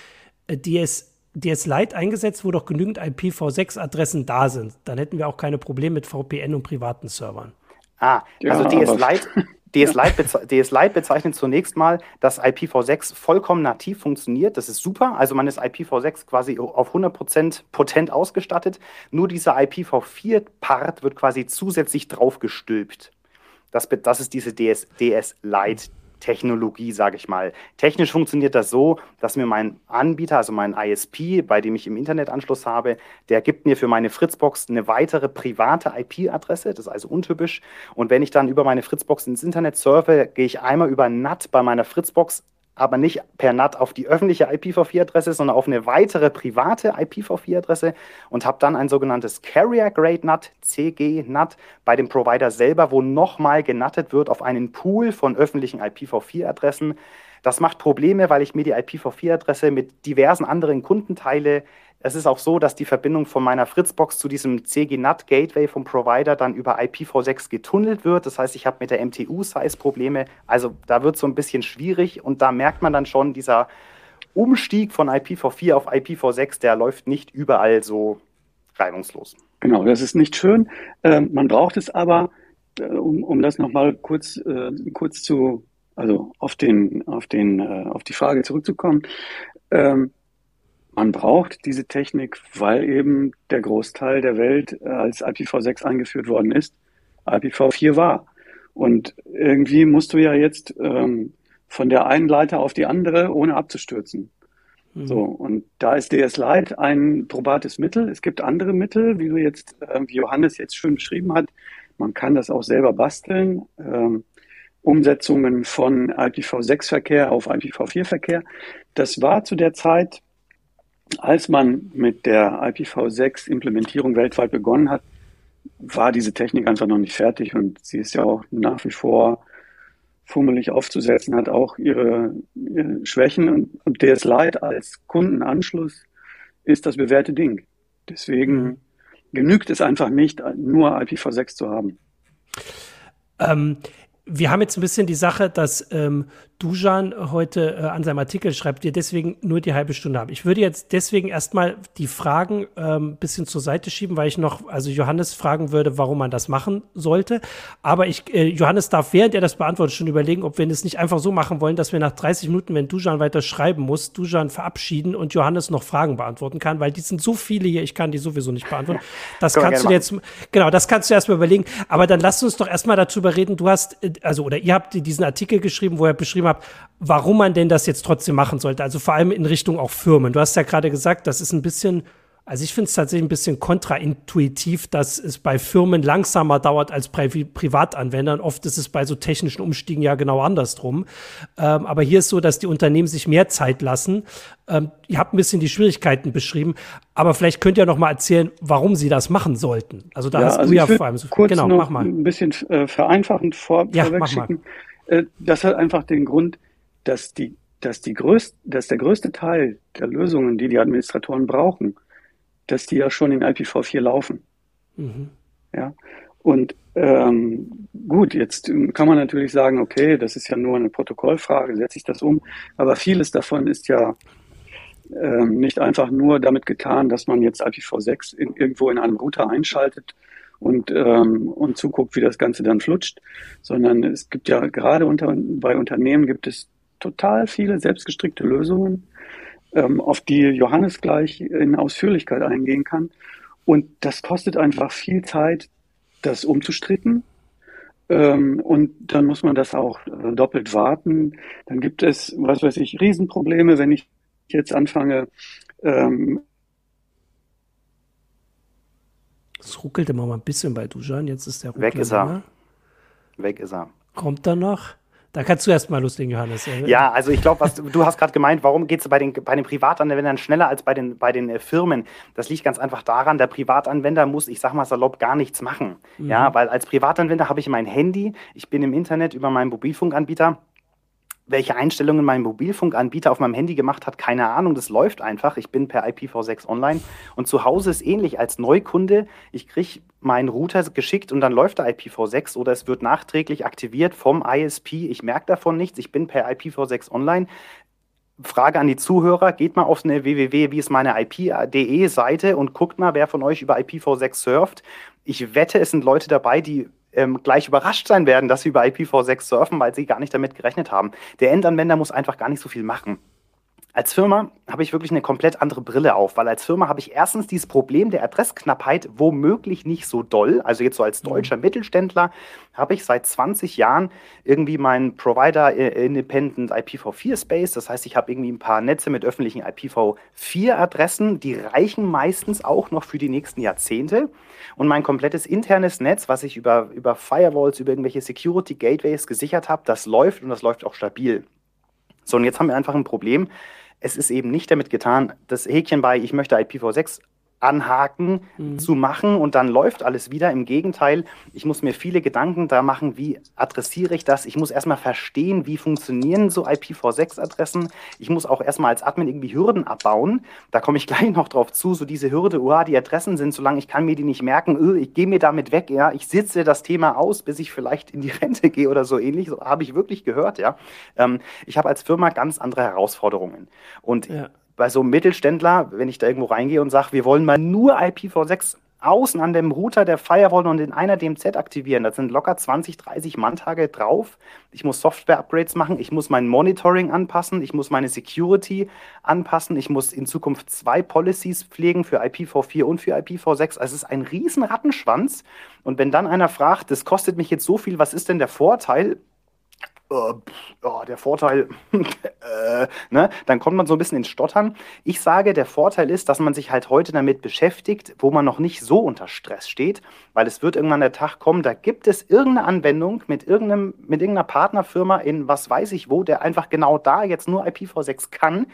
äh, DS DS Lite eingesetzt, wo doch genügend IPv6-Adressen da sind. Dann hätten wir auch keine Probleme mit VPN und privaten Servern. Ah, also ja, DS Lite. DS Lite, beze DS Lite bezeichnet zunächst mal, dass IPv6 vollkommen nativ funktioniert. Das ist super. Also man ist IPv6 quasi auf 100% potent ausgestattet. Nur dieser IPv4-Part wird quasi zusätzlich draufgestülpt. Das, das ist diese DS, DS Lite Technologie, sage ich mal. Technisch funktioniert das so, dass mir mein Anbieter, also mein ISP, bei dem ich im Internetanschluss habe, der gibt mir für meine Fritzbox eine weitere private IP-Adresse, das ist also untypisch. Und wenn ich dann über meine Fritzbox ins Internet surfe, gehe ich einmal über NAT bei meiner Fritzbox aber nicht per NAT auf die öffentliche IPv4-Adresse, sondern auf eine weitere private IPv4-Adresse und habe dann ein sogenanntes Carrier Grade NAT, CG NAT, bei dem Provider selber, wo nochmal genattet wird auf einen Pool von öffentlichen IPv4-Adressen. Das macht Probleme, weil ich mir die IPv4-Adresse mit diversen anderen Kunden teile, es ist auch so, dass die Verbindung von meiner Fritzbox zu diesem CG-NAT Gateway vom Provider dann über IPv6 getunnelt wird. Das heißt, ich habe mit der MTU-Size Probleme. Also da wird es so ein bisschen schwierig und da merkt man dann schon, dieser Umstieg von IPv4 auf IPv6, der läuft nicht überall so reibungslos. Genau, das ist nicht schön. Ähm, man braucht es aber, äh, um, um das nochmal kurz, äh, kurz zu, also auf den, auf den, äh, auf die Frage zurückzukommen. Ähm, man braucht diese Technik, weil eben der Großteil der Welt äh, als IPv6 eingeführt worden ist, IPv4 war. Und irgendwie musst du ja jetzt ähm, von der einen Leiter auf die andere, ohne abzustürzen. Mhm. So, und da ist DS Lite ein probates Mittel. Es gibt andere Mittel, wie du jetzt, äh, wie Johannes jetzt schön beschrieben hat. Man kann das auch selber basteln. Ähm, Umsetzungen von IPv6-Verkehr auf IPv4-Verkehr. Das war zu der Zeit als man mit der IPv6-Implementierung weltweit begonnen hat, war diese Technik einfach noch nicht fertig und sie ist ja auch nach wie vor fummelig aufzusetzen, hat auch ihre, ihre Schwächen und, und DS Lite als Kundenanschluss ist das bewährte Ding. Deswegen mhm. genügt es einfach nicht, nur IPv6 zu haben. Ähm, wir haben jetzt ein bisschen die Sache, dass ähm, Dujan heute äh, an seinem Artikel schreibt, wir deswegen nur die halbe Stunde haben. Ich würde jetzt deswegen erstmal die Fragen ein ähm, bisschen zur Seite schieben, weil ich noch, also Johannes fragen würde, warum man das machen sollte. Aber ich, äh, Johannes darf, während er das beantwortet, schon überlegen, ob wir es nicht einfach so machen wollen, dass wir nach 30 Minuten, wenn Dujan weiter schreiben muss, Dujan verabschieden und Johannes noch Fragen beantworten kann, weil die sind so viele hier, ich kann die sowieso nicht beantworten. Das kannst du jetzt, genau, das kannst du erstmal überlegen. Aber dann lass uns doch erstmal darüber reden. Du hast, äh, also, oder ihr habt diesen Artikel geschrieben, wo er beschrieben hat, warum man denn das jetzt trotzdem machen sollte. Also vor allem in Richtung auch Firmen. Du hast ja gerade gesagt, das ist ein bisschen, also ich finde es tatsächlich ein bisschen kontraintuitiv, dass es bei Firmen langsamer dauert als bei Privatanwendern. Oft ist es bei so technischen Umstiegen ja genau andersrum. Ähm, aber hier ist so, dass die Unternehmen sich mehr Zeit lassen. Ähm, ihr habt ein bisschen die Schwierigkeiten beschrieben, aber vielleicht könnt ihr noch mal erzählen, warum sie das machen sollten. Also da ja, hast also du ja vor allem so. Kurz genau, mach mal. Ein bisschen äh, vereinfachend vor, ja, vorwegschicken. Mach mal. Äh, das hat einfach den Grund, dass die, dass die größte, dass der größte Teil der Lösungen, die die Administratoren brauchen, dass die ja schon in IPv4 laufen. Mhm. Ja. Und ähm, gut, jetzt kann man natürlich sagen, okay, das ist ja nur eine Protokollfrage, setze ich das um. Aber vieles davon ist ja ähm, nicht einfach nur damit getan, dass man jetzt IPv6 in, irgendwo in einem Router einschaltet und, ähm, und zuguckt, wie das Ganze dann flutscht, sondern es gibt ja gerade unter, bei Unternehmen gibt es total viele selbstgestrickte Lösungen, ähm, auf die Johannes gleich in Ausführlichkeit eingehen kann. Und das kostet einfach viel Zeit, das umzustricken. Ähm, und dann muss man das auch äh, doppelt warten. Dann gibt es, was weiß ich, Riesenprobleme, wenn ich jetzt anfange, ähm, es ruckelt immer mal ein bisschen bei Dujan. Jetzt ist der Ruckler Weg ist er. Weg ist er. Kommt da noch? Da kannst du erst mal loslegen, Johannes. Ja, also ich glaube, was du hast gerade gemeint, warum geht es bei den, bei den Privatanwendern schneller als bei den, bei den äh, Firmen? Das liegt ganz einfach daran, der Privatanwender muss, ich sag mal salopp, gar nichts machen. Mhm. Ja, weil als Privatanwender habe ich mein Handy, ich bin im Internet über meinen Mobilfunkanbieter welche Einstellungen mein Mobilfunkanbieter auf meinem Handy gemacht hat, keine Ahnung. Das läuft einfach. Ich bin per IPv6 online. Und zu Hause ist ähnlich als Neukunde. Ich kriege meinen Router geschickt und dann läuft der IPv6 oder es wird nachträglich aktiviert vom ISP. Ich merke davon nichts. Ich bin per IPv6 online. Frage an die Zuhörer, geht mal auf eine www, wie ist meine IP.de Seite und guckt mal, wer von euch über IPv6 surft. Ich wette, es sind Leute dabei, die ähm, gleich überrascht sein werden, dass sie über IPv6 surfen, weil sie gar nicht damit gerechnet haben. Der Endanwender muss einfach gar nicht so viel machen. Als Firma habe ich wirklich eine komplett andere Brille auf, weil als Firma habe ich erstens dieses Problem der Adressknappheit womöglich nicht so doll. Also jetzt so als mhm. deutscher Mittelständler habe ich seit 20 Jahren irgendwie meinen Provider äh, Independent IPv4 Space. Das heißt, ich habe irgendwie ein paar Netze mit öffentlichen IPv4 Adressen, die reichen meistens auch noch für die nächsten Jahrzehnte. Und mein komplettes internes Netz, was ich über, über Firewalls, über irgendwelche Security Gateways gesichert habe, das läuft und das läuft auch stabil. So, und jetzt haben wir einfach ein Problem es ist eben nicht damit getan, das Häkchen bei ich möchte IPv6 anhaken, mhm. zu machen und dann läuft alles wieder. Im Gegenteil, ich muss mir viele Gedanken da machen, wie adressiere ich das. Ich muss erstmal verstehen, wie funktionieren so IPv6-Adressen. Ich muss auch erstmal als Admin irgendwie Hürden abbauen. Da komme ich gleich noch drauf zu, so diese Hürde, oh, die Adressen sind, solange ich kann mir die nicht merken, oh, ich gehe mir damit weg, ja, ich sitze das Thema aus, bis ich vielleicht in die Rente gehe oder so ähnlich. So habe ich wirklich gehört, ja. Ähm, ich habe als Firma ganz andere Herausforderungen. Und ja bei so einem Mittelständler, wenn ich da irgendwo reingehe und sage, wir wollen mal nur IPv6 außen an dem Router der Firewall und in einer DMZ aktivieren. Das sind locker 20, 30 Manntage drauf. Ich muss Software-Upgrades machen, ich muss mein Monitoring anpassen, ich muss meine Security anpassen, ich muss in Zukunft zwei Policies pflegen für IPv4 und für IPv6. Also es ist ein riesen Rattenschwanz. Und wenn dann einer fragt, das kostet mich jetzt so viel, was ist denn der Vorteil? Äh, oh, der Vorteil, äh, ne? dann kommt man so ein bisschen ins Stottern. Ich sage, der Vorteil ist, dass man sich halt heute damit beschäftigt, wo man noch nicht so unter Stress steht, weil es wird irgendwann der Tag kommen, da gibt es irgendeine Anwendung mit, irgendeinem, mit irgendeiner Partnerfirma in was weiß ich wo, der einfach genau da jetzt nur IPv6 kann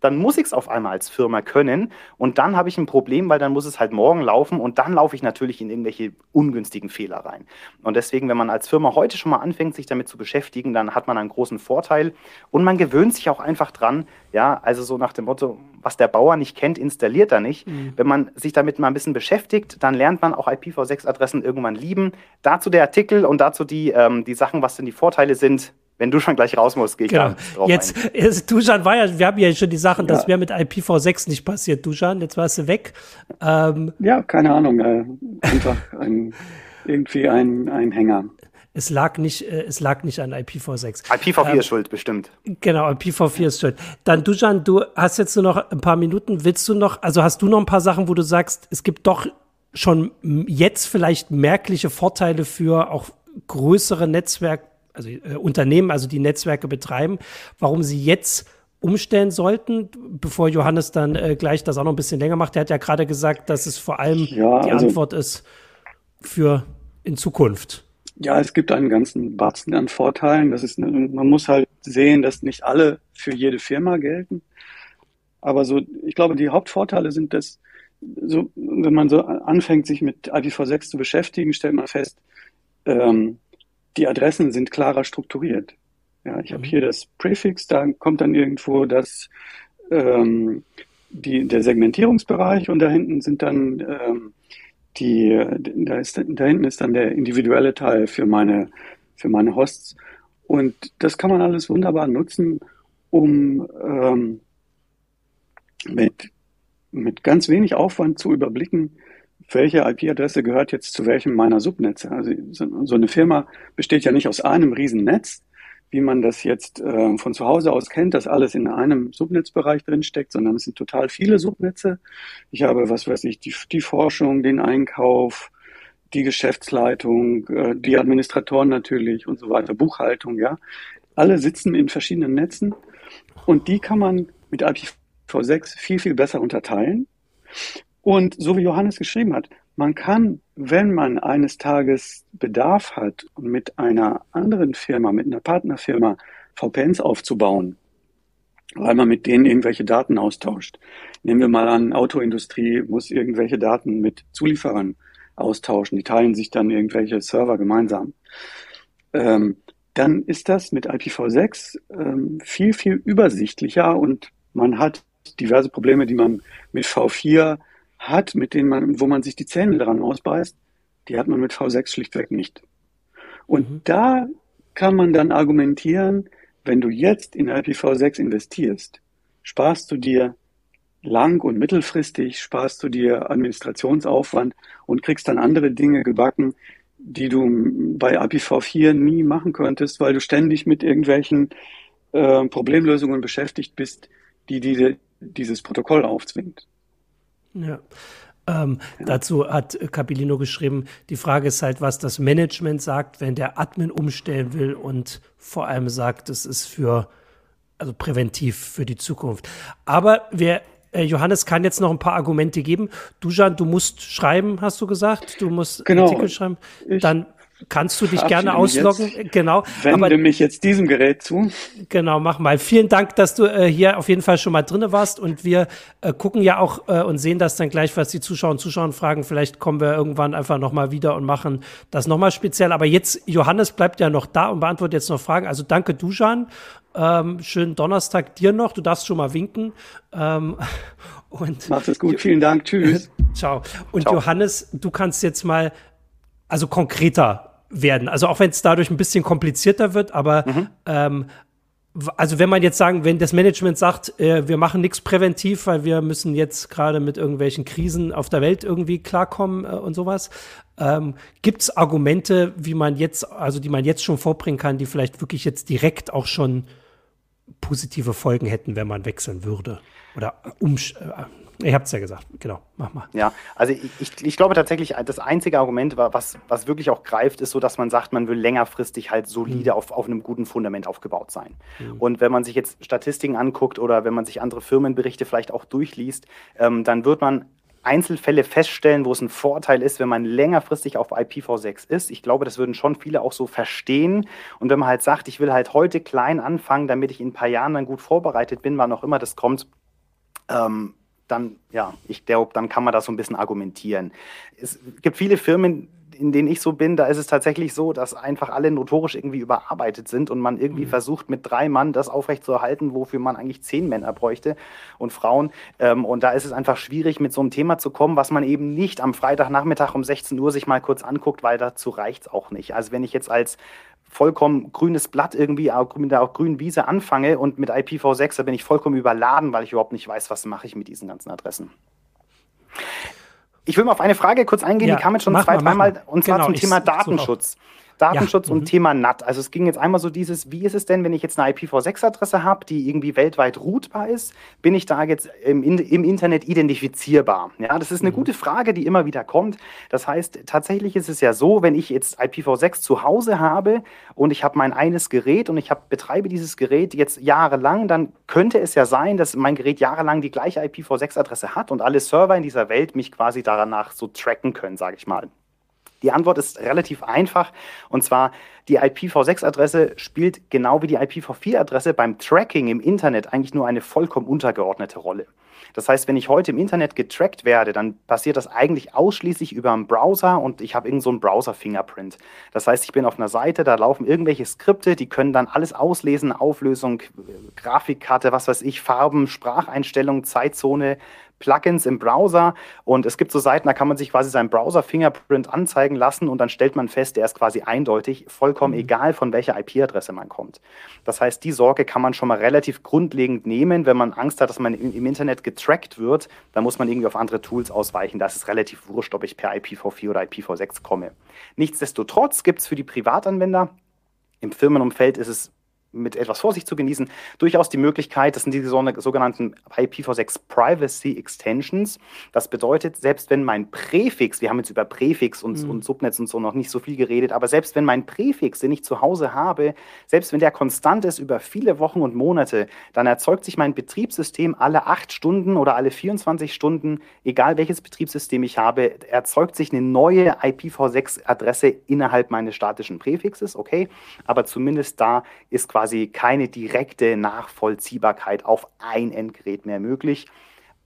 dann muss ich es auf einmal als Firma können und dann habe ich ein Problem, weil dann muss es halt morgen laufen und dann laufe ich natürlich in irgendwelche ungünstigen Fehler rein. Und deswegen, wenn man als Firma heute schon mal anfängt, sich damit zu beschäftigen, dann hat man einen großen Vorteil und man gewöhnt sich auch einfach dran, ja, also so nach dem Motto, was der Bauer nicht kennt, installiert er nicht. Mhm. Wenn man sich damit mal ein bisschen beschäftigt, dann lernt man auch IPv6-Adressen irgendwann lieben. Dazu der Artikel und dazu die, ähm, die Sachen, was denn die Vorteile sind, wenn du schon gleich raus musst, gehe ich genau. da drauf Jetzt, ein. jetzt Dusan war ja, wir haben ja schon die Sachen, ja. das wäre mit IPv6 nicht passiert, Dusan, jetzt warst du weg. Ähm, ja, keine Ahnung, äh, einfach ein, irgendwie ein, ein Hänger. Es lag nicht, äh, es lag nicht an IPv6. IPv4 ähm, ist schuld, bestimmt. Genau, IPv4 ist schuld. Dann, Dujan, du hast jetzt nur noch ein paar Minuten. Willst du noch, also hast du noch ein paar Sachen, wo du sagst, es gibt doch schon jetzt vielleicht merkliche Vorteile für auch größere Netzwerke? Also äh, Unternehmen, also die Netzwerke betreiben, warum sie jetzt umstellen sollten, bevor Johannes dann äh, gleich das auch noch ein bisschen länger macht. Der hat ja gerade gesagt, dass es vor allem ja, die also, Antwort ist für in Zukunft. Ja, es gibt einen ganzen Batzen an Vorteilen. Das ist, man muss halt sehen, dass nicht alle für jede Firma gelten. Aber so, ich glaube, die Hauptvorteile sind, dass so, wenn man so anfängt, sich mit IPv6 zu beschäftigen, stellt man fest, ähm, die Adressen sind klarer strukturiert. Ja, ich mhm. habe hier das Prefix, da kommt dann irgendwo das ähm, die, der Segmentierungsbereich und da hinten sind dann ähm, die, da, ist, da hinten ist dann der individuelle Teil für meine, für meine Hosts. Und das kann man alles wunderbar nutzen, um ähm, mit, mit ganz wenig Aufwand zu überblicken, welche IP-Adresse gehört jetzt zu welchem meiner Subnetze. Also so eine Firma besteht ja nicht aus einem riesen Netz, wie man das jetzt äh, von zu Hause aus kennt, dass alles in einem Subnetzbereich drin steckt, sondern es sind total viele Subnetze. Ich habe, was weiß ich, die, die Forschung, den Einkauf, die Geschäftsleitung, äh, die Administratoren natürlich und so weiter, Buchhaltung, ja. Alle sitzen in verschiedenen Netzen und die kann man mit IPv6 viel, viel besser unterteilen und so wie Johannes geschrieben hat, man kann wenn man eines Tages Bedarf hat mit einer anderen Firma, mit einer Partnerfirma VPNs aufzubauen, weil man mit denen irgendwelche Daten austauscht. Nehmen wir mal an, Autoindustrie muss irgendwelche Daten mit Zulieferern austauschen. Die teilen sich dann irgendwelche Server gemeinsam. Ähm, dann ist das mit IPv6 ähm, viel, viel übersichtlicher und man hat diverse Probleme, die man mit V4 hat, mit denen man, wo man sich die Zähne dran ausbeißt, die hat man mit V6 schlichtweg nicht. Und mhm. da kann man dann argumentieren, wenn du jetzt in IPv6 investierst, sparst du dir lang- und mittelfristig, sparst du dir Administrationsaufwand und kriegst dann andere Dinge gebacken, die du bei IPv4 nie machen könntest, weil du ständig mit irgendwelchen äh, Problemlösungen beschäftigt bist, die diese, dieses Protokoll aufzwingt. Ja. Ähm, ja. Dazu hat Capilino geschrieben, die Frage ist halt, was das Management sagt, wenn der Admin umstellen will und vor allem sagt, es ist für, also präventiv für die Zukunft. Aber wir äh, Johannes kann jetzt noch ein paar Argumente geben. Dujan, du musst schreiben, hast du gesagt? Du musst genau. Artikel schreiben. Dann kannst du dich gerne ausloggen. Jetzt, genau. Wende aber, mich jetzt diesem Gerät zu. Genau, mach mal. Vielen Dank, dass du äh, hier auf jeden Fall schon mal drinne warst und wir äh, gucken ja auch äh, und sehen das dann gleich, was die Zuschauer und Zuschauer fragen. Vielleicht kommen wir irgendwann einfach noch mal wieder und machen das noch mal speziell. Aber jetzt, Johannes bleibt ja noch da und beantwortet jetzt noch Fragen. Also danke, Dujan. Ähm, schönen Donnerstag dir noch. Du darfst schon mal winken. Ähm, und Macht es gut. Vielen Dank. Tschüss. Ciao. Und Ciao. Johannes, du kannst jetzt mal also konkreter werden. Also auch wenn es dadurch ein bisschen komplizierter wird, aber mhm. ähm, also wenn man jetzt sagen, wenn das Management sagt, äh, wir machen nichts präventiv, weil wir müssen jetzt gerade mit irgendwelchen Krisen auf der Welt irgendwie klarkommen äh, und sowas, ähm, gibt es Argumente, wie man jetzt, also die man jetzt schon vorbringen kann, die vielleicht wirklich jetzt direkt auch schon positive Folgen hätten, wenn man wechseln würde oder um, äh, Ihr habt es ja gesagt, genau, mach mal. Ja, also ich, ich, ich, glaube tatsächlich, das einzige Argument, was, was wirklich auch greift, ist so, dass man sagt, man will längerfristig halt solide mhm. auf, auf einem guten Fundament aufgebaut sein. Mhm. Und wenn man sich jetzt Statistiken anguckt oder wenn man sich andere Firmenberichte vielleicht auch durchliest, ähm, dann wird man Einzelfälle feststellen, wo es ein Vorteil ist, wenn man längerfristig auf IPv6 ist. Ich glaube, das würden schon viele auch so verstehen. Und wenn man halt sagt, ich will halt heute klein anfangen, damit ich in ein paar Jahren dann gut vorbereitet bin, wann auch immer das kommt, ähm, dann, ja, ich glaube, dann kann man das so ein bisschen argumentieren. Es gibt viele Firmen, in denen ich so bin, da ist es tatsächlich so, dass einfach alle notorisch irgendwie überarbeitet sind und man irgendwie mhm. versucht, mit drei Mann das aufrechtzuerhalten, wofür man eigentlich zehn Männer bräuchte und Frauen. Ähm, und da ist es einfach schwierig, mit so einem Thema zu kommen, was man eben nicht am Freitagnachmittag um 16 Uhr sich mal kurz anguckt, weil dazu reicht es auch nicht. Also wenn ich jetzt als vollkommen grünes Blatt irgendwie auch mit der grünen Wiese anfange und mit IPv6, da bin ich vollkommen überladen, weil ich überhaupt nicht weiß, was mache ich mit diesen ganzen Adressen. Ich will mal auf eine Frage kurz eingehen, ja, die kam jetzt schon zwei, dreimal, und zwar genau, zum Thema Datenschutz. Datenschutz ja. und mhm. Thema NAT. Also es ging jetzt einmal so dieses, wie ist es denn, wenn ich jetzt eine IPv6-Adresse habe, die irgendwie weltweit routbar ist, bin ich da jetzt im, im Internet identifizierbar? Ja, das ist eine mhm. gute Frage, die immer wieder kommt. Das heißt, tatsächlich ist es ja so, wenn ich jetzt IPv6 zu Hause habe und ich habe mein eines Gerät und ich hab, betreibe dieses Gerät jetzt jahrelang, dann könnte es ja sein, dass mein Gerät jahrelang die gleiche IPv6-Adresse hat und alle Server in dieser Welt mich quasi danach so tracken können, sage ich mal. Die Antwort ist relativ einfach und zwar die IPv6-Adresse spielt genau wie die IPv4-Adresse beim Tracking im Internet eigentlich nur eine vollkommen untergeordnete Rolle. Das heißt, wenn ich heute im Internet getrackt werde, dann passiert das eigentlich ausschließlich über einen Browser und ich habe irgend so Browser-Fingerprint. Das heißt, ich bin auf einer Seite, da laufen irgendwelche Skripte, die können dann alles auslesen, Auflösung, Grafikkarte, was weiß ich, Farben, Spracheinstellungen, Zeitzone, Plugins im Browser und es gibt so Seiten, da kann man sich quasi seinen Browser-Fingerprint anzeigen lassen und dann stellt man fest, der ist quasi eindeutig, vollkommen mhm. egal, von welcher IP-Adresse man kommt. Das heißt, die Sorge kann man schon mal relativ grundlegend nehmen. Wenn man Angst hat, dass man im, Internet getrackt wird, dann muss man irgendwie auf andere Tools ausweichen. Das ist relativ wurscht, ob ich per IPv4 oder IPv6 komme. Nichtsdestotrotz gibt es für die Privatanwender im Firmenumfeld ist es mit etwas Vorsicht zu genießen, durchaus die Möglichkeit, das sind die sogenannten IPv6 Privacy Extensions. Das bedeutet, selbst wenn mein Präfix, wir haben jetzt über Präfix und, mhm. und Subnetz und so noch nicht so viel geredet, aber selbst wenn mein Präfix, den ich zu Hause habe, selbst wenn der konstant ist über viele Wochen und Monate, dann erzeugt sich mein Betriebssystem alle acht Stunden oder alle 24 Stunden, egal welches Betriebssystem ich habe, erzeugt sich eine neue IPv6-Adresse innerhalb meines statischen Präfixes, okay, aber zumindest da ist quasi keine direkte Nachvollziehbarkeit auf ein Endgerät mehr möglich.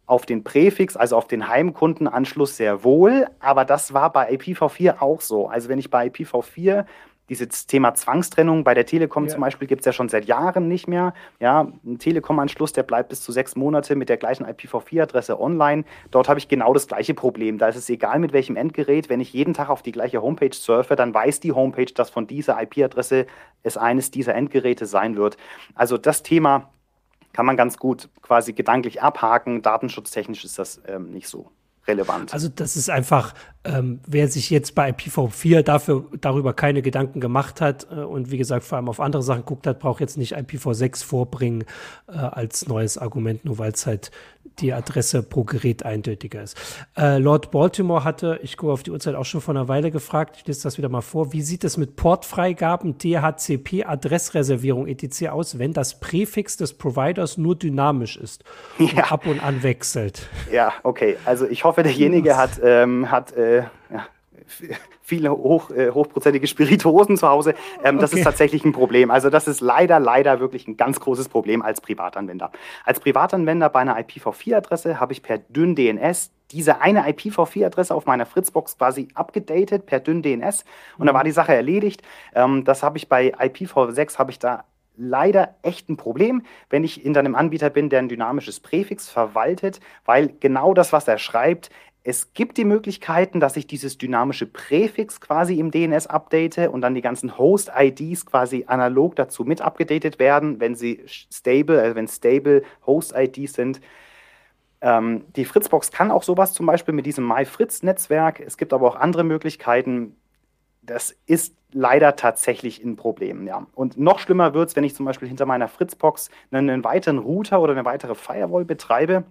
Auf den Präfix, also auf den Heimkundenanschluss sehr wohl, aber das war bei IPv4 auch so. Also wenn ich bei IPv4 dieses Thema Zwangstrennung bei der Telekom ja. zum Beispiel gibt es ja schon seit Jahren nicht mehr. Ja, ein Telekom-Anschluss, der bleibt bis zu sechs Monate mit der gleichen IPv4-Adresse online. Dort habe ich genau das gleiche Problem. Da ist es egal, mit welchem Endgerät. Wenn ich jeden Tag auf die gleiche Homepage surfe, dann weiß die Homepage, dass von dieser IP-Adresse es eines dieser Endgeräte sein wird. Also das Thema kann man ganz gut quasi gedanklich abhaken. Datenschutztechnisch ist das ähm, nicht so relevant. Also das ist einfach, ähm, wer sich jetzt bei IPv4 dafür, darüber keine Gedanken gemacht hat äh, und wie gesagt vor allem auf andere Sachen guckt hat, braucht jetzt nicht IPv6 vorbringen äh, als neues Argument, nur weil es halt die Adresse pro Gerät eindeutiger ist. Äh, Lord Baltimore hatte, ich gucke auf die Uhrzeit auch schon vor einer Weile gefragt, ich lese das wieder mal vor, wie sieht es mit Portfreigaben, DHCP, Adressreservierung etc. aus, wenn das Präfix des Providers nur dynamisch ist und ja. ab und an wechselt? Ja, okay. Also ich hoffe, derjenige hat, ähm, hat äh, ja, viele hoch, äh, hochprozentige Spirituosen zu Hause. Ähm, das okay. ist tatsächlich ein Problem. Also das ist leider, leider wirklich ein ganz großes Problem als Privatanwender. Als Privatanwender bei einer IPv4-Adresse habe ich per dünn DNS diese eine IPv4-Adresse auf meiner Fritzbox quasi abgedatet per dünn DNS und mhm. da war die Sache erledigt. Ähm, das habe ich bei IPv6 habe ich da leider echt ein Problem, wenn ich hinter einem Anbieter bin, der ein dynamisches Präfix verwaltet, weil genau das, was er schreibt, es gibt die Möglichkeiten, dass ich dieses dynamische Präfix quasi im DNS update und dann die ganzen Host-IDs quasi analog dazu mit abgedatet werden, wenn sie stable, also wenn stable Host-IDs sind. Ähm, die Fritzbox kann auch sowas zum Beispiel mit diesem MyFritz-Netzwerk. Es gibt aber auch andere Möglichkeiten. Das ist leider tatsächlich ein Problem, ja. Und noch schlimmer wird es, wenn ich zum Beispiel hinter meiner Fritzbox einen weiteren Router oder eine weitere Firewall betreibe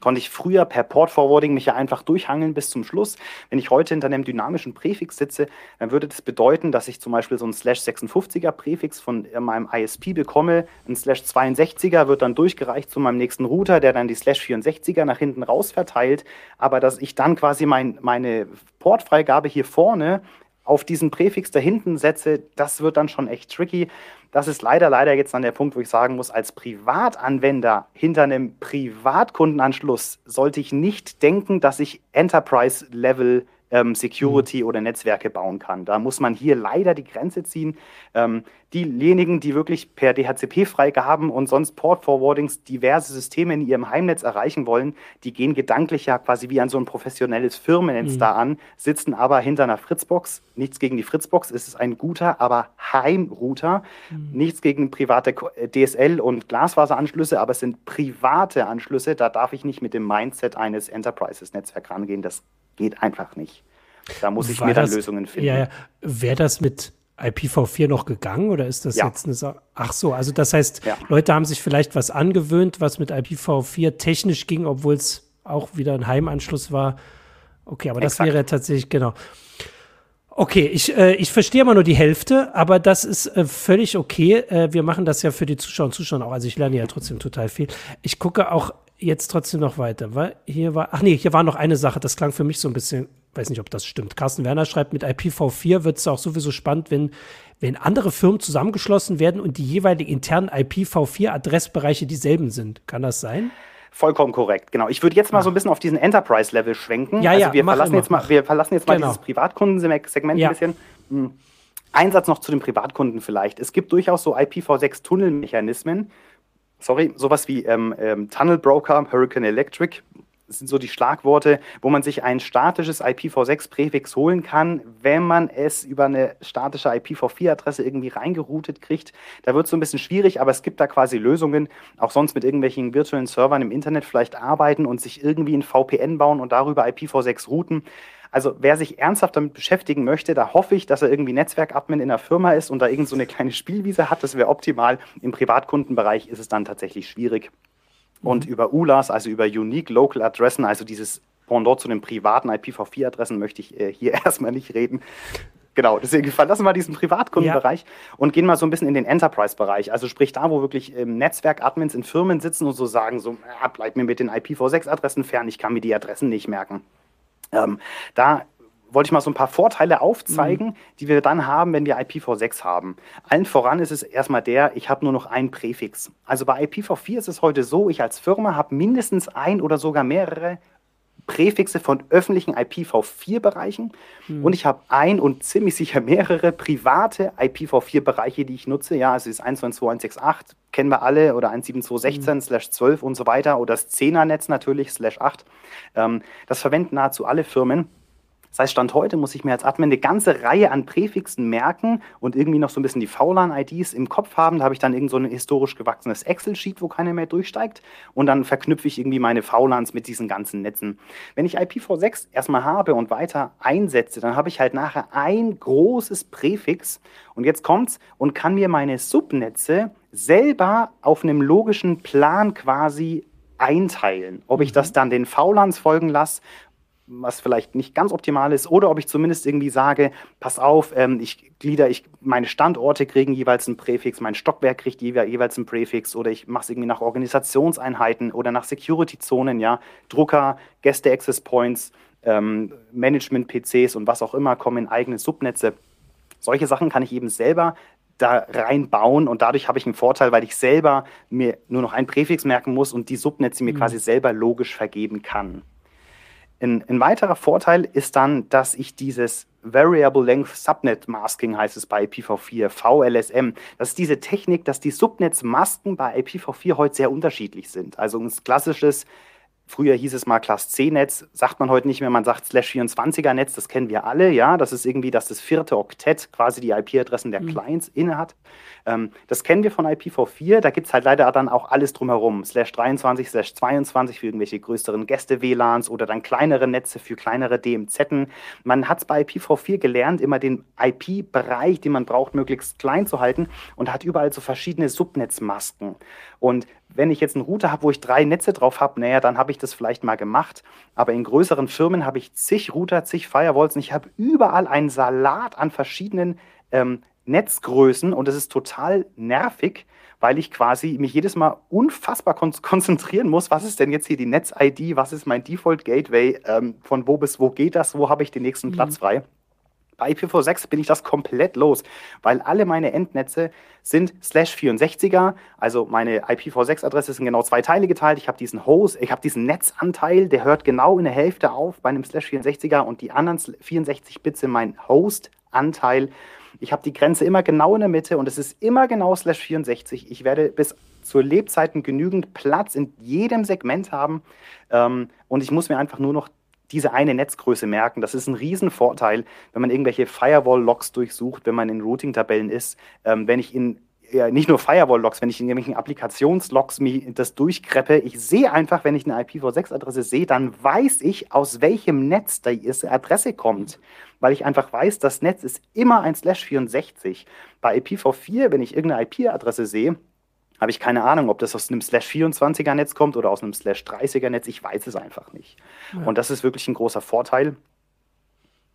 konnte ich früher per Port Forwarding mich ja einfach durchhangeln bis zum Schluss. Wenn ich heute hinter einem dynamischen Präfix sitze, dann würde das bedeuten, dass ich zum Beispiel so ein Slash 56er Präfix von meinem ISP bekomme. Ein Slash 62er wird dann durchgereicht zu meinem nächsten Router, der dann die Slash 64er nach hinten raus verteilt. Aber dass ich dann quasi mein, meine Portfreigabe hier vorne auf diesen Präfix da hinten setze, das wird dann schon echt tricky. Das ist leider, leider jetzt an der Punkt, wo ich sagen muss, als Privatanwender hinter einem Privatkundenanschluss sollte ich nicht denken, dass ich Enterprise-Level ähm, Security mhm. oder Netzwerke bauen kann. Da muss man hier leider die Grenze ziehen. Ähm, diejenigen, die wirklich per DHCP-Freigaben und sonst Port-Forwardings diverse Systeme in ihrem Heimnetz erreichen wollen, die gehen gedanklich ja quasi wie an so ein professionelles Firmennetz mhm. da an, sitzen aber hinter einer Fritzbox. Nichts gegen die Fritzbox, es ist ein guter, aber Heimrouter. Mhm. Nichts gegen private äh, DSL- und Glasfaseranschlüsse, aber es sind private Anschlüsse. Da darf ich nicht mit dem Mindset eines Enterprises-Netzwerks rangehen. Das geht einfach nicht. Da muss ich War mir dann das, Lösungen finden. Ja, ja. Wäre das mit IPv4 noch gegangen oder ist das ja. jetzt eine Sache? Ach so, also das heißt, ja. Leute haben sich vielleicht was angewöhnt, was mit IPv4 technisch ging, obwohl es auch wieder ein Heimanschluss war. Okay, aber Exakt. das wäre tatsächlich, genau. Okay, ich, äh, ich verstehe immer nur die Hälfte, aber das ist äh, völlig okay. Äh, wir machen das ja für die Zuschauer und Zuschauer auch. Also ich lerne ja trotzdem total viel. Ich gucke auch jetzt trotzdem noch weiter, weil hier war, ach nee, hier war noch eine Sache, das klang für mich so ein bisschen, weiß nicht, ob das stimmt. Carsten Werner schreibt, mit IPv4 wird es auch sowieso spannend, wenn, wenn andere Firmen zusammengeschlossen werden und die jeweiligen internen IPv4-Adressbereiche dieselben sind. Kann das sein? Vollkommen korrekt, genau. Ich würde jetzt mal so ein bisschen auf diesen Enterprise-Level schwenken. Ja, also ja, wir verlassen jetzt mal, wir verlassen jetzt mal genau. dieses Privatkundensegment ja. ein bisschen. Hm. Einsatz noch zu den Privatkunden vielleicht. Es gibt durchaus so IPv6-Tunnelmechanismen, sorry, sowas wie ähm, ähm, Tunnel Broker, Hurricane Electric, sind so die Schlagworte, wo man sich ein statisches IPv6-Präfix holen kann, wenn man es über eine statische IPv4-Adresse irgendwie reingeroutet kriegt. Da wird es so ein bisschen schwierig, aber es gibt da quasi Lösungen, auch sonst mit irgendwelchen virtuellen Servern im Internet vielleicht arbeiten und sich irgendwie ein VPN bauen und darüber IPv6 routen. Also wer sich ernsthaft damit beschäftigen möchte, da hoffe ich, dass er irgendwie Netzwerkadmin in der Firma ist und da irgend so eine kleine Spielwiese hat. Das wäre optimal. Im Privatkundenbereich ist es dann tatsächlich schwierig. Und mhm. über ULAs, also über Unique Local Adressen, also dieses Pendant zu den privaten IPv4-Adressen, möchte ich äh, hier erstmal nicht reden. Genau, deswegen verlassen wir diesen Privatkundenbereich ja. und gehen mal so ein bisschen in den Enterprise-Bereich. Also sprich da, wo wirklich ähm, Netzwerk-Admins in Firmen sitzen und so sagen, so, ja, bleib mir mit den IPv6-Adressen fern, ich kann mir die Adressen nicht merken. Ähm, da wollte ich mal so ein paar Vorteile aufzeigen, mhm. die wir dann haben, wenn wir IPv6 haben. Allen voran ist es erstmal der, ich habe nur noch ein Präfix. Also bei IPv4 ist es heute so, ich als Firma habe mindestens ein oder sogar mehrere Präfixe von öffentlichen IPv4-Bereichen mhm. und ich habe ein und ziemlich sicher mehrere private IPv4-Bereiche, die ich nutze. Ja, also das 192.168 kennen wir alle oder 172.16 mhm. slash 12 und so weiter oder das 10er-Netz natürlich slash 8. Ähm, das verwenden nahezu alle Firmen. Das heißt, Stand heute muss ich mir als Admin eine ganze Reihe an Präfixen merken und irgendwie noch so ein bisschen die VLAN-IDs im Kopf haben. Da habe ich dann irgend so ein historisch gewachsenes Excel-Sheet, wo keiner mehr durchsteigt. Und dann verknüpfe ich irgendwie meine VLANs mit diesen ganzen Netzen. Wenn ich IPv6 erstmal habe und weiter einsetze, dann habe ich halt nachher ein großes Präfix. Und jetzt kommt's und kann mir meine Subnetze selber auf einem logischen Plan quasi einteilen. Ob ich das mhm. dann den VLANs folgen lasse was vielleicht nicht ganz optimal ist, oder ob ich zumindest irgendwie sage, pass auf, ähm, ich glieder, ich, meine Standorte kriegen jeweils einen Präfix, mein Stockwerk kriegt jeweils einen Präfix, oder ich mache es irgendwie nach Organisationseinheiten oder nach Security-Zonen, ja, Drucker, Gäste-Access Points, ähm, Management-PCs und was auch immer kommen in eigene Subnetze. Solche Sachen kann ich eben selber da reinbauen und dadurch habe ich einen Vorteil, weil ich selber mir nur noch einen Präfix merken muss und die Subnetze mir mhm. quasi selber logisch vergeben kann. Ein, ein, weiterer Vorteil ist dann, dass ich dieses Variable Length Subnet Masking heißt es bei IPv4, VLSM. Das ist diese Technik, dass die Subnetzmasken bei IPv4 heute sehr unterschiedlich sind. Also ein klassisches Früher hieß es mal Class C-Netz, sagt man heute nicht mehr, man sagt Slash 24er-Netz, das kennen wir alle, ja. Das ist irgendwie, dass das vierte Oktett quasi die IP-Adressen der mhm. Clients innehat. Ähm, das kennen wir von IPv4, da gibt es halt leider dann auch alles drumherum. Slash 23, Slash 22 für irgendwelche größeren Gäste-WLANs oder dann kleinere Netze für kleinere DMZ. Man hat es bei IPv4 gelernt, immer den IP-Bereich, den man braucht, möglichst klein zu halten und hat überall so verschiedene Subnetzmasken. Und wenn ich jetzt einen Router habe, wo ich drei Netze drauf habe, naja, dann habe ich das vielleicht mal gemacht. Aber in größeren Firmen habe ich zig Router, zig Firewalls und ich habe überall einen Salat an verschiedenen ähm, Netzgrößen und es ist total nervig, weil ich quasi mich jedes Mal unfassbar kon konzentrieren muss, was ist denn jetzt hier die Netz-ID, was ist mein Default-Gateway, ähm, von wo bis wo geht das, wo habe ich den nächsten mhm. Platz frei. Bei IPv6 bin ich das komplett los, weil alle meine Endnetze sind slash 64er, also meine IPv6-Adresse sind genau zwei Teile geteilt. Ich habe diesen Host, ich habe diesen Netzanteil, der hört genau in der Hälfte auf bei einem slash 64er und die anderen 64 Bits sind mein Host-Anteil. Ich habe die Grenze immer genau in der Mitte und es ist immer genau slash 64. Ich werde bis zur Lebzeiten genügend Platz in jedem Segment haben ähm, und ich muss mir einfach nur noch diese eine Netzgröße merken. Das ist ein Riesenvorteil, wenn man irgendwelche Firewall-Logs durchsucht, wenn man in Routing-Tabellen ist. Ähm, wenn ich in ja, nicht nur Firewall-Logs, wenn ich in irgendwelchen Applikationslogs das durchkreppe, ich sehe einfach, wenn ich eine IPv6-Adresse sehe, dann weiß ich, aus welchem Netz die Adresse kommt. Weil ich einfach weiß, das Netz ist immer ein Slash 64. Bei IPv4, wenn ich irgendeine IP-Adresse sehe, habe ich keine Ahnung, ob das aus einem Slash 24er Netz kommt oder aus einem Slash 30er Netz. Ich weiß es einfach nicht. Ja. Und das ist wirklich ein großer Vorteil.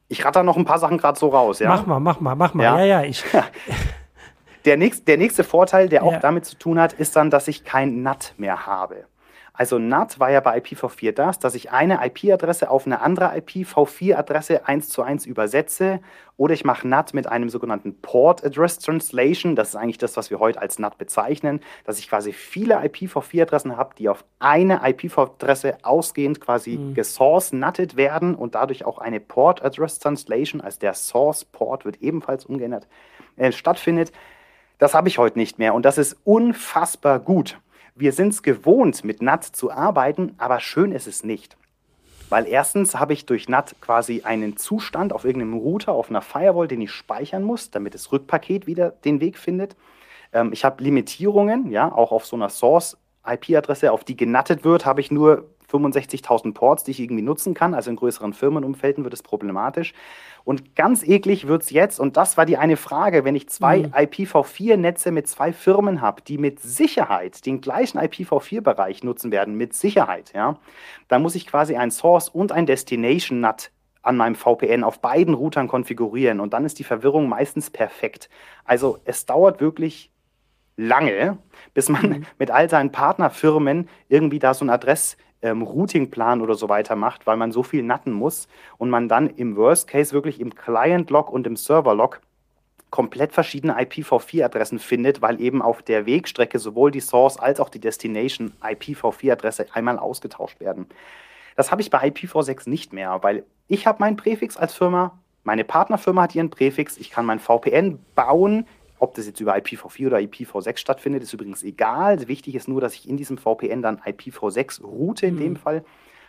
Ich ratter noch ein paar Sachen gerade so raus. Ja? Mach mal, mach mal, mach mal. Ja, ja, ja ich. der, nächst, der nächste Vorteil, der auch damit zu tun hat, ist dann, dass ich kein NAT mehr habe. Also NAT war ja bei IPv4 das, dass ich eine IP-Adresse auf eine andere IPv4-Adresse eins zu eins übersetze oder ich mache NAT mit einem sogenannten Port Address Translation. Das ist eigentlich das, was wir heute als NAT bezeichnen, dass ich quasi viele IPv4-Adressen habe, die auf eine IPv4-Adresse ausgehend quasi mhm. gesource-natted werden und dadurch auch eine Port Address Translation, also der Source Port wird ebenfalls umgeändert, äh, stattfindet. Das habe ich heute nicht mehr und das ist unfassbar gut. Wir sind es gewohnt, mit NAT zu arbeiten, aber schön ist es nicht. Weil erstens habe ich durch NAT quasi einen Zustand auf irgendeinem Router, auf einer Firewall, den ich speichern muss, damit das Rückpaket wieder den Weg findet. Ähm, ich habe Limitierungen, ja, auch auf so einer Source-IP-Adresse, auf die genattet wird, habe ich nur 65.000 Ports, die ich irgendwie nutzen kann. Also in größeren Firmenumfelden wird es problematisch. Und ganz eklig wird es jetzt, und das war die eine Frage, wenn ich zwei mhm. IPv4-Netze mit zwei Firmen habe, die mit Sicherheit den gleichen IPv4-Bereich nutzen werden, mit Sicherheit, ja, dann muss ich quasi ein Source und ein Destination-NAT an meinem VPN auf beiden Routern konfigurieren und dann ist die Verwirrung meistens perfekt. Also es dauert wirklich lange, bis man mhm. mit all seinen Partnerfirmen irgendwie da so ein Adress ähm, Routingplan oder so weiter macht, weil man so viel natten muss und man dann im Worst Case wirklich im Client-Log und im Server-Log komplett verschiedene IPv4-Adressen findet, weil eben auf der Wegstrecke sowohl die Source als auch die Destination IPv4-Adresse einmal ausgetauscht werden. Das habe ich bei IPv6 nicht mehr, weil ich habe meinen Präfix als Firma, meine Partnerfirma hat ihren Präfix, ich kann mein VPN bauen, ob das jetzt über IPv4 oder IPv6 stattfindet, ist übrigens egal. Wichtig ist nur, dass ich in diesem VPN dann IPv6 route in mhm. dem Fall,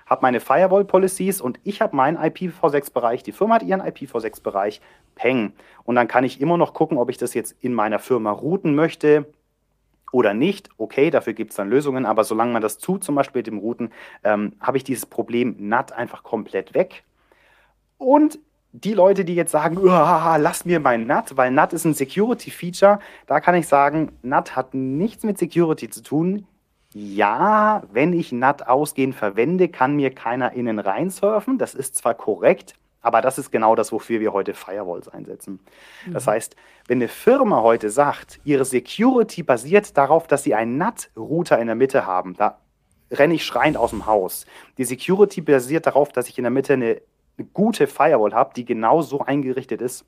habe meine Firewall-Policies und ich habe meinen IPv6-Bereich, die Firma hat ihren IPv6-Bereich, Peng. Und dann kann ich immer noch gucken, ob ich das jetzt in meiner Firma routen möchte oder nicht. Okay, dafür gibt es dann Lösungen, aber solange man das tut, zum Beispiel mit dem Routen, ähm, habe ich dieses Problem NAT einfach komplett weg. Und die Leute, die jetzt sagen, lass mir mein NAT, weil NAT ist ein Security-Feature, da kann ich sagen, NAT hat nichts mit Security zu tun. Ja, wenn ich NAT ausgehend verwende, kann mir keiner innen reinsurfen. Das ist zwar korrekt, aber das ist genau das, wofür wir heute Firewalls einsetzen. Mhm. Das heißt, wenn eine Firma heute sagt, ihre Security basiert darauf, dass sie einen NAT-Router in der Mitte haben, da renne ich schreiend aus dem Haus. Die Security basiert darauf, dass ich in der Mitte eine eine gute Firewall habe, die genau so eingerichtet ist,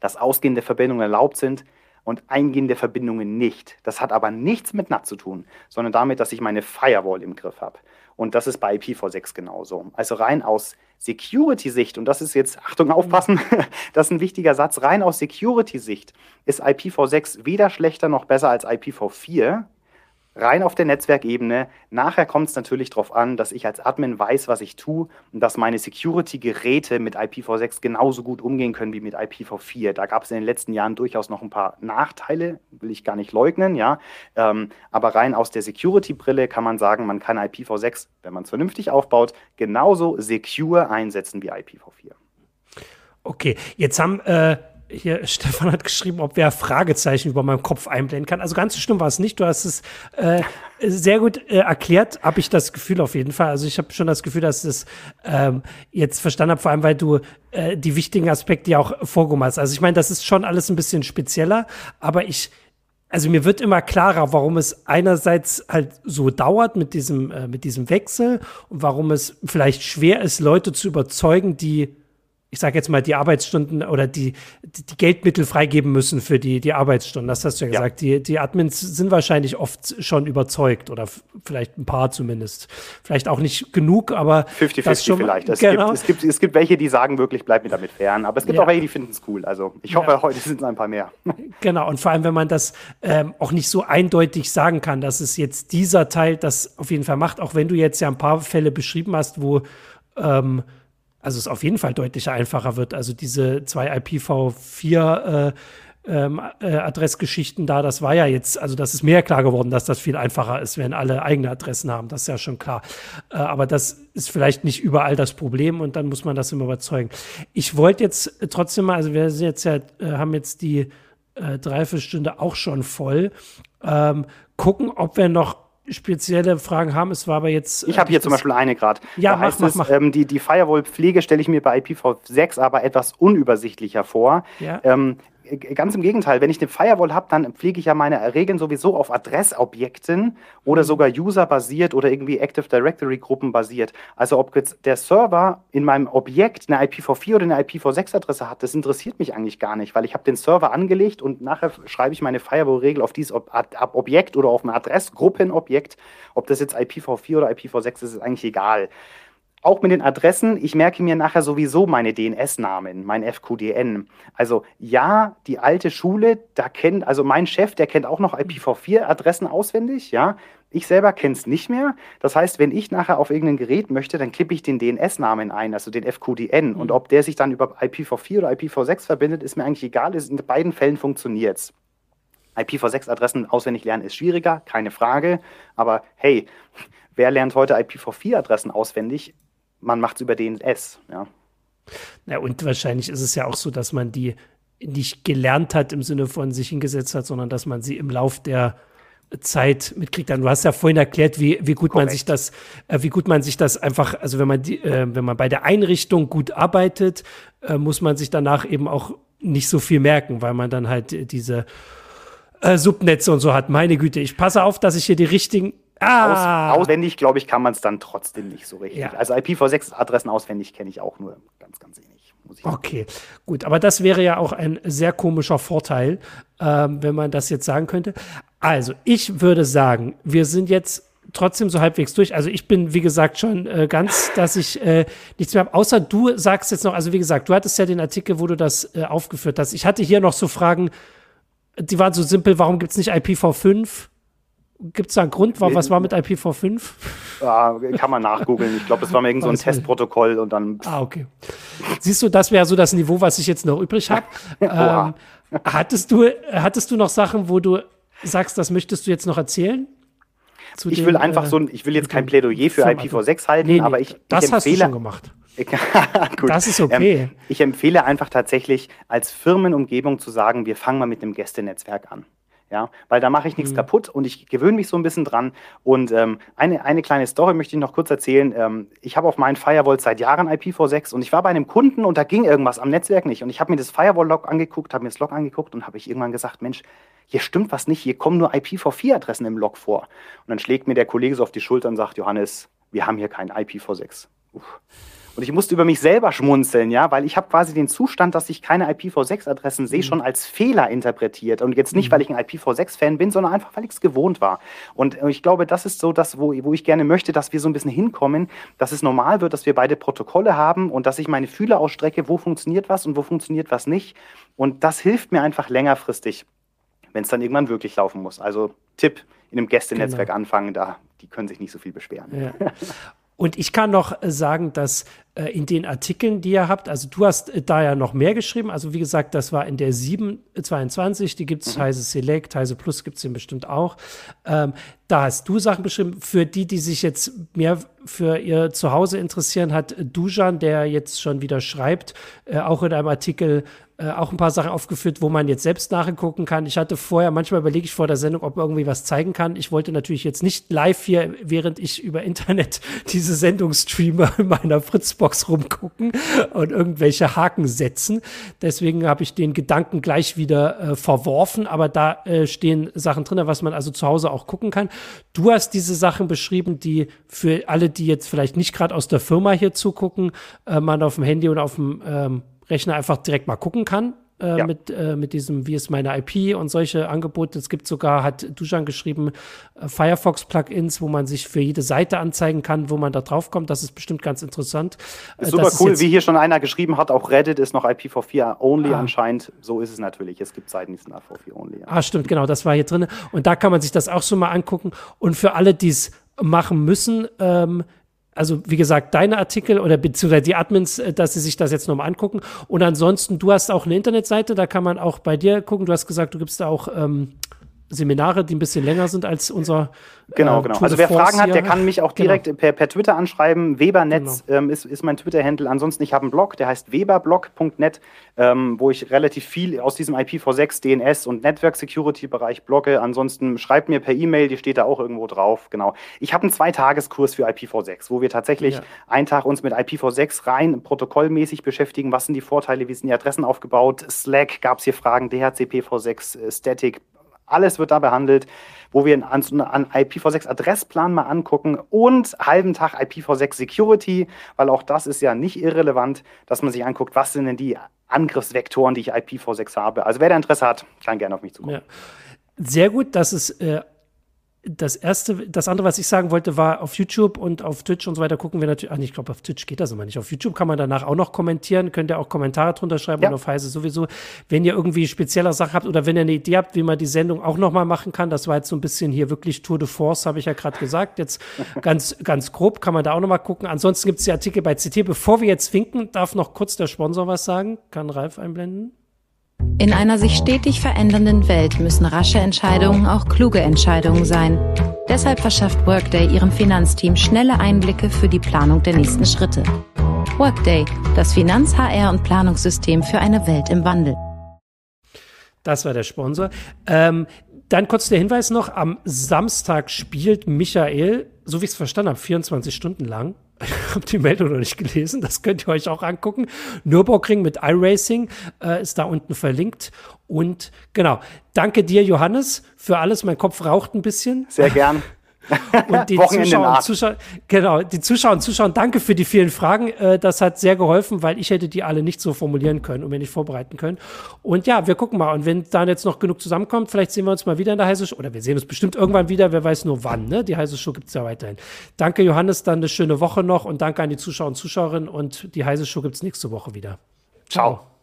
dass ausgehende Verbindungen erlaubt sind und eingehende Verbindungen nicht. Das hat aber nichts mit NAT zu tun, sondern damit, dass ich meine Firewall im Griff habe. Und das ist bei IPv6 genauso. Also rein aus Security-Sicht, und das ist jetzt, Achtung, aufpassen, das ist ein wichtiger Satz, rein aus Security-Sicht ist IPv6 weder schlechter noch besser als IPv4, rein auf der Netzwerkebene. Nachher kommt es natürlich darauf an, dass ich als Admin weiß, was ich tue und dass meine Security-Geräte mit IPv6 genauso gut umgehen können wie mit IPv4. Da gab es in den letzten Jahren durchaus noch ein paar Nachteile, will ich gar nicht leugnen, ja. Ähm, aber rein aus der Security-Brille kann man sagen, man kann IPv6, wenn man es vernünftig aufbaut, genauso secure einsetzen wie IPv4. Okay, jetzt haben äh, hier, Stefan hat geschrieben, ob wer Fragezeichen über meinem Kopf einblenden kann. Also ganz so schlimm war es nicht. Du hast es äh, sehr gut äh, erklärt, habe ich das Gefühl auf jeden Fall. Also ich habe schon das Gefühl, dass es ähm, jetzt verstanden habe, vor allem weil du äh, die wichtigen Aspekte ja auch vorgehoben hast. Also ich meine, das ist schon alles ein bisschen spezieller, aber ich also mir wird immer klarer, warum es einerseits halt so dauert mit diesem, äh, mit diesem Wechsel und warum es vielleicht schwer ist, Leute zu überzeugen, die ich sage jetzt mal, die Arbeitsstunden oder die, die, Geldmittel freigeben müssen für die, die Arbeitsstunden. Das hast du ja, ja. gesagt. Die, die Admins sind wahrscheinlich oft schon überzeugt oder vielleicht ein paar zumindest. Vielleicht auch nicht genug, aber 50-50 vielleicht. Es, genau. gibt, es, gibt, es gibt welche, die sagen wirklich, bleib mir damit fern. Aber es gibt ja. auch welche, die finden es cool. Also ich hoffe, ja. heute sind es ein paar mehr. Genau. Und vor allem, wenn man das ähm, auch nicht so eindeutig sagen kann, dass es jetzt dieser Teil das auf jeden Fall macht, auch wenn du jetzt ja ein paar Fälle beschrieben hast, wo ähm, also es auf jeden Fall deutlich einfacher wird. Also diese zwei IPv4 äh, ähm, äh, Adressgeschichten da, das war ja jetzt, also das ist mir klar geworden, dass das viel einfacher ist, wenn alle eigene Adressen haben. Das ist ja schon klar. Äh, aber das ist vielleicht nicht überall das Problem und dann muss man das immer überzeugen. Ich wollte jetzt trotzdem mal, also wir sind jetzt ja, äh, haben jetzt die äh, Dreiviertelstunde auch schon voll. Ähm, gucken, ob wir noch spezielle Fragen haben. Es war aber jetzt. Ich habe hier zum Beispiel eine gerade. Ja, da mach, heißt mach, es, mach. Ähm, die, die Firewall-Pflege stelle ich mir bei IPv6 aber etwas unübersichtlicher vor. Ja. Ähm, ganz im Gegenteil, wenn ich eine Firewall habe, dann pflege ich ja meine Regeln sowieso auf Adressobjekten oder mhm. sogar User-basiert oder irgendwie Active Directory-Gruppen basiert. Also ob jetzt der Server in meinem Objekt eine IPv4 oder eine IPv6-Adresse hat, das interessiert mich eigentlich gar nicht, weil ich habe den Server angelegt und nachher schreibe ich meine Firewall-Regel auf dieses Ob Objekt oder auf ein Adressgruppenobjekt. Ob das jetzt IPv4 oder IPv6 ist, ist eigentlich egal auch mit den Adressen, ich merke mir nachher sowieso meine DNS-Namen, mein FQDN. Also ja, die alte Schule, da kennt, also mein Chef, der kennt auch noch IPv4-Adressen auswendig, ja. Ich selber kenne es nicht mehr. Das heißt, wenn ich nachher auf irgendein Gerät möchte, dann kippe ich den DNS-Namen ein, also den FQDN. Und ob der sich dann über IPv4 oder IPv6 verbindet, ist mir eigentlich egal. In beiden Fällen funktioniert es. IPv6-Adressen auswendig lernen ist schwieriger, keine Frage. Aber hey, wer lernt heute IPv4-Adressen auswendig? Man macht es über DNS. Ja. ja, und wahrscheinlich ist es ja auch so, dass man die nicht gelernt hat im Sinne von sich hingesetzt hat, sondern dass man sie im Lauf der Zeit mitkriegt. Du hast ja vorhin erklärt, wie, wie gut Korrekt. man sich das, äh, wie gut man sich das einfach, also wenn man die, äh, wenn man bei der Einrichtung gut arbeitet, äh, muss man sich danach eben auch nicht so viel merken, weil man dann halt diese äh, Subnetze und so hat. Meine Güte, ich passe auf, dass ich hier die richtigen. Ah. Aus, auswendig, glaube ich, kann man es dann trotzdem nicht so richtig. Ja. Also IPv6-Adressen auswendig kenne ich auch nur ganz, ganz wenig. Okay, gut, aber das wäre ja auch ein sehr komischer Vorteil, ähm, wenn man das jetzt sagen könnte. Also, ich würde sagen, wir sind jetzt trotzdem so halbwegs durch. Also ich bin, wie gesagt, schon äh, ganz, dass ich äh, nichts mehr habe. Außer du sagst jetzt noch, also wie gesagt, du hattest ja den Artikel, wo du das äh, aufgeführt hast. Ich hatte hier noch so Fragen, die waren so simpel, warum gibt es nicht IPv5? Gibt es da einen Grund? Was war mit IPv5? Ja, kann man nachgoogeln. Ich glaube, das war mir irgend so ein Testprotokoll und dann. Ah, okay. Siehst du, das wäre so das Niveau, was ich jetzt noch übrig habe. ähm, hattest, du, hattest du noch Sachen, wo du sagst, das möchtest du jetzt noch erzählen? ich dem, will einfach äh, so ein, ich will jetzt kein Plädoyer für IPv6 halten, nee, nee, aber ich, das ich empfehle, hast du schon gemacht. das ist okay. Ähm, ich empfehle einfach tatsächlich als Firmenumgebung zu sagen, wir fangen mal mit einem Gästenetzwerk an. Ja, weil da mache ich nichts mhm. kaputt und ich gewöhne mich so ein bisschen dran. Und ähm, eine, eine kleine Story möchte ich noch kurz erzählen. Ähm, ich habe auf meinen Firewall seit Jahren IPv6 und ich war bei einem Kunden und da ging irgendwas am Netzwerk nicht. Und ich habe mir das Firewall-Log angeguckt, habe mir das Log angeguckt und habe ich irgendwann gesagt, Mensch, hier stimmt was nicht, hier kommen nur IPv4-Adressen im Log vor. Und dann schlägt mir der Kollege so auf die Schulter und sagt, Johannes, wir haben hier kein IPv6. Uff. Und ich musste über mich selber schmunzeln, ja, weil ich habe quasi den Zustand, dass ich keine IPv6-Adressen sehe, mhm. schon als Fehler interpretiert. Und jetzt nicht, mhm. weil ich ein IPv6-Fan bin, sondern einfach, weil ich es gewohnt war. Und äh, ich glaube, das ist so das, wo, wo ich gerne möchte, dass wir so ein bisschen hinkommen, dass es normal wird, dass wir beide Protokolle haben und dass ich meine Fühler ausstrecke, wo funktioniert was und wo funktioniert was nicht. Und das hilft mir einfach längerfristig, wenn es dann irgendwann wirklich laufen muss. Also Tipp, in einem Gästenetzwerk genau. anfangen, da die können sich nicht so viel beschweren. Ja. Und ich kann noch sagen, dass äh, in den Artikeln, die ihr habt, also du hast äh, da ja noch mehr geschrieben. Also wie gesagt, das war in der 722, die gibt es, mhm. Heise Select, Heise Plus gibt es den bestimmt auch. Ähm, da hast du Sachen beschrieben. Für die, die sich jetzt mehr für ihr Zuhause interessieren, hat Dujan, der jetzt schon wieder schreibt, äh, auch in einem Artikel äh, auch ein paar Sachen aufgeführt, wo man jetzt selbst nachgucken kann. Ich hatte vorher, manchmal überlege ich vor der Sendung, ob irgendwie was zeigen kann. Ich wollte natürlich jetzt nicht live hier, während ich über Internet diese Sendung streame, in meiner Fritzbox rumgucken und irgendwelche Haken setzen. Deswegen habe ich den Gedanken gleich wieder äh, verworfen, aber da äh, stehen Sachen drin, was man also zu Hause auch gucken kann. Du hast diese Sachen beschrieben, die für alle, die jetzt vielleicht nicht gerade aus der Firma hier zugucken, äh, man auf dem Handy und auf dem ähm, Rechner einfach direkt mal gucken kann. Äh, ja. mit, äh, mit diesem, wie ist meine IP und solche Angebote. Es gibt sogar, hat Dujan geschrieben, äh, Firefox-Plugins, wo man sich für jede Seite anzeigen kann, wo man da drauf kommt. Das ist bestimmt ganz interessant. Äh, ist super cool, ist wie hier schon einer geschrieben hat, auch Reddit ist noch IPv4 only ah. anscheinend. So ist es natürlich. Es gibt Seiten, die sind IPv4 only. Ja. Ah, stimmt, genau, das war hier drin. Und da kann man sich das auch so mal angucken. Und für alle, die es machen müssen, ähm, also wie gesagt, deine Artikel oder beziehungsweise die Admins, äh, dass sie sich das jetzt nochmal angucken. Und ansonsten, du hast auch eine Internetseite, da kann man auch bei dir gucken. Du hast gesagt, du gibst da auch ähm, Seminare, die ein bisschen länger sind als unser. Genau, äh, genau. Also wer Fragen hat, der kann mich auch direkt genau. per, per Twitter anschreiben. Webernetz genau. ähm, ist, ist mein Twitter-Handle. Ansonsten, ich habe einen Blog, der heißt weberblog.net, ähm, wo ich relativ viel aus diesem IPv6, DNS und Network Security-Bereich blogge. Ansonsten schreibt mir per E-Mail, die steht da auch irgendwo drauf. Genau. Ich habe einen Zweitageskurs für IPv6, wo wir tatsächlich ja. einen Tag uns mit IPv6 rein protokollmäßig beschäftigen. Was sind die Vorteile? Wie sind die Adressen aufgebaut? Slack gab es hier Fragen, DHCP-V6, äh, Static, alles wird da behandelt, wo wir an IPv6-Adressplan mal angucken und halben Tag IPv6 Security, weil auch das ist ja nicht irrelevant, dass man sich anguckt, was sind denn die Angriffsvektoren, die ich IPv6 habe. Also wer da Interesse hat, kann gerne auf mich zukommen. Ja. Sehr gut, dass es äh, das erste, das andere, was ich sagen wollte, war auf YouTube und auf Twitch und so weiter gucken wir natürlich, ach, ich glaube, auf Twitch geht das immer nicht. Auf YouTube kann man danach auch noch kommentieren, könnt ihr auch Kommentare drunter schreiben ja. und auf Heise sowieso. Wenn ihr irgendwie spezielle Sachen habt oder wenn ihr eine Idee habt, wie man die Sendung auch nochmal machen kann, das war jetzt so ein bisschen hier wirklich Tour de Force, habe ich ja gerade gesagt. Jetzt ganz, ganz grob kann man da auch nochmal gucken. Ansonsten gibt es die Artikel bei CT. Bevor wir jetzt winken, darf noch kurz der Sponsor was sagen. Kann Ralf einblenden? In einer sich stetig verändernden Welt müssen rasche Entscheidungen auch kluge Entscheidungen sein. Deshalb verschafft Workday ihrem Finanzteam schnelle Einblicke für die Planung der nächsten Schritte. Workday, das Finanz-, HR- und Planungssystem für eine Welt im Wandel. Das war der Sponsor. Ähm, dann kurz der Hinweis noch: Am Samstag spielt Michael, so wie ich es verstanden habe, 24 Stunden lang habe die Meldung noch nicht gelesen, das könnt ihr euch auch angucken. Nürburgring mit iRacing äh, ist da unten verlinkt. Und genau, danke dir, Johannes, für alles. Mein Kopf raucht ein bisschen. Sehr gern. Und die Zuschauer und Zuschauer, genau, die Zuschauer und Zuschauer, danke für die vielen Fragen. Äh, das hat sehr geholfen, weil ich hätte die alle nicht so formulieren können und mir nicht vorbereiten können. Und ja, wir gucken mal. Und wenn dann jetzt noch genug zusammenkommt, vielleicht sehen wir uns mal wieder in der Heiße Show. Oder wir sehen uns bestimmt irgendwann wieder, wer weiß nur wann. Ne? Die Heiße Show gibt es ja weiterhin. Danke, Johannes, dann eine schöne Woche noch und danke an die Zuschauer und Zuschauerinnen. Und die Heiße Show gibt es nächste Woche wieder. Ciao.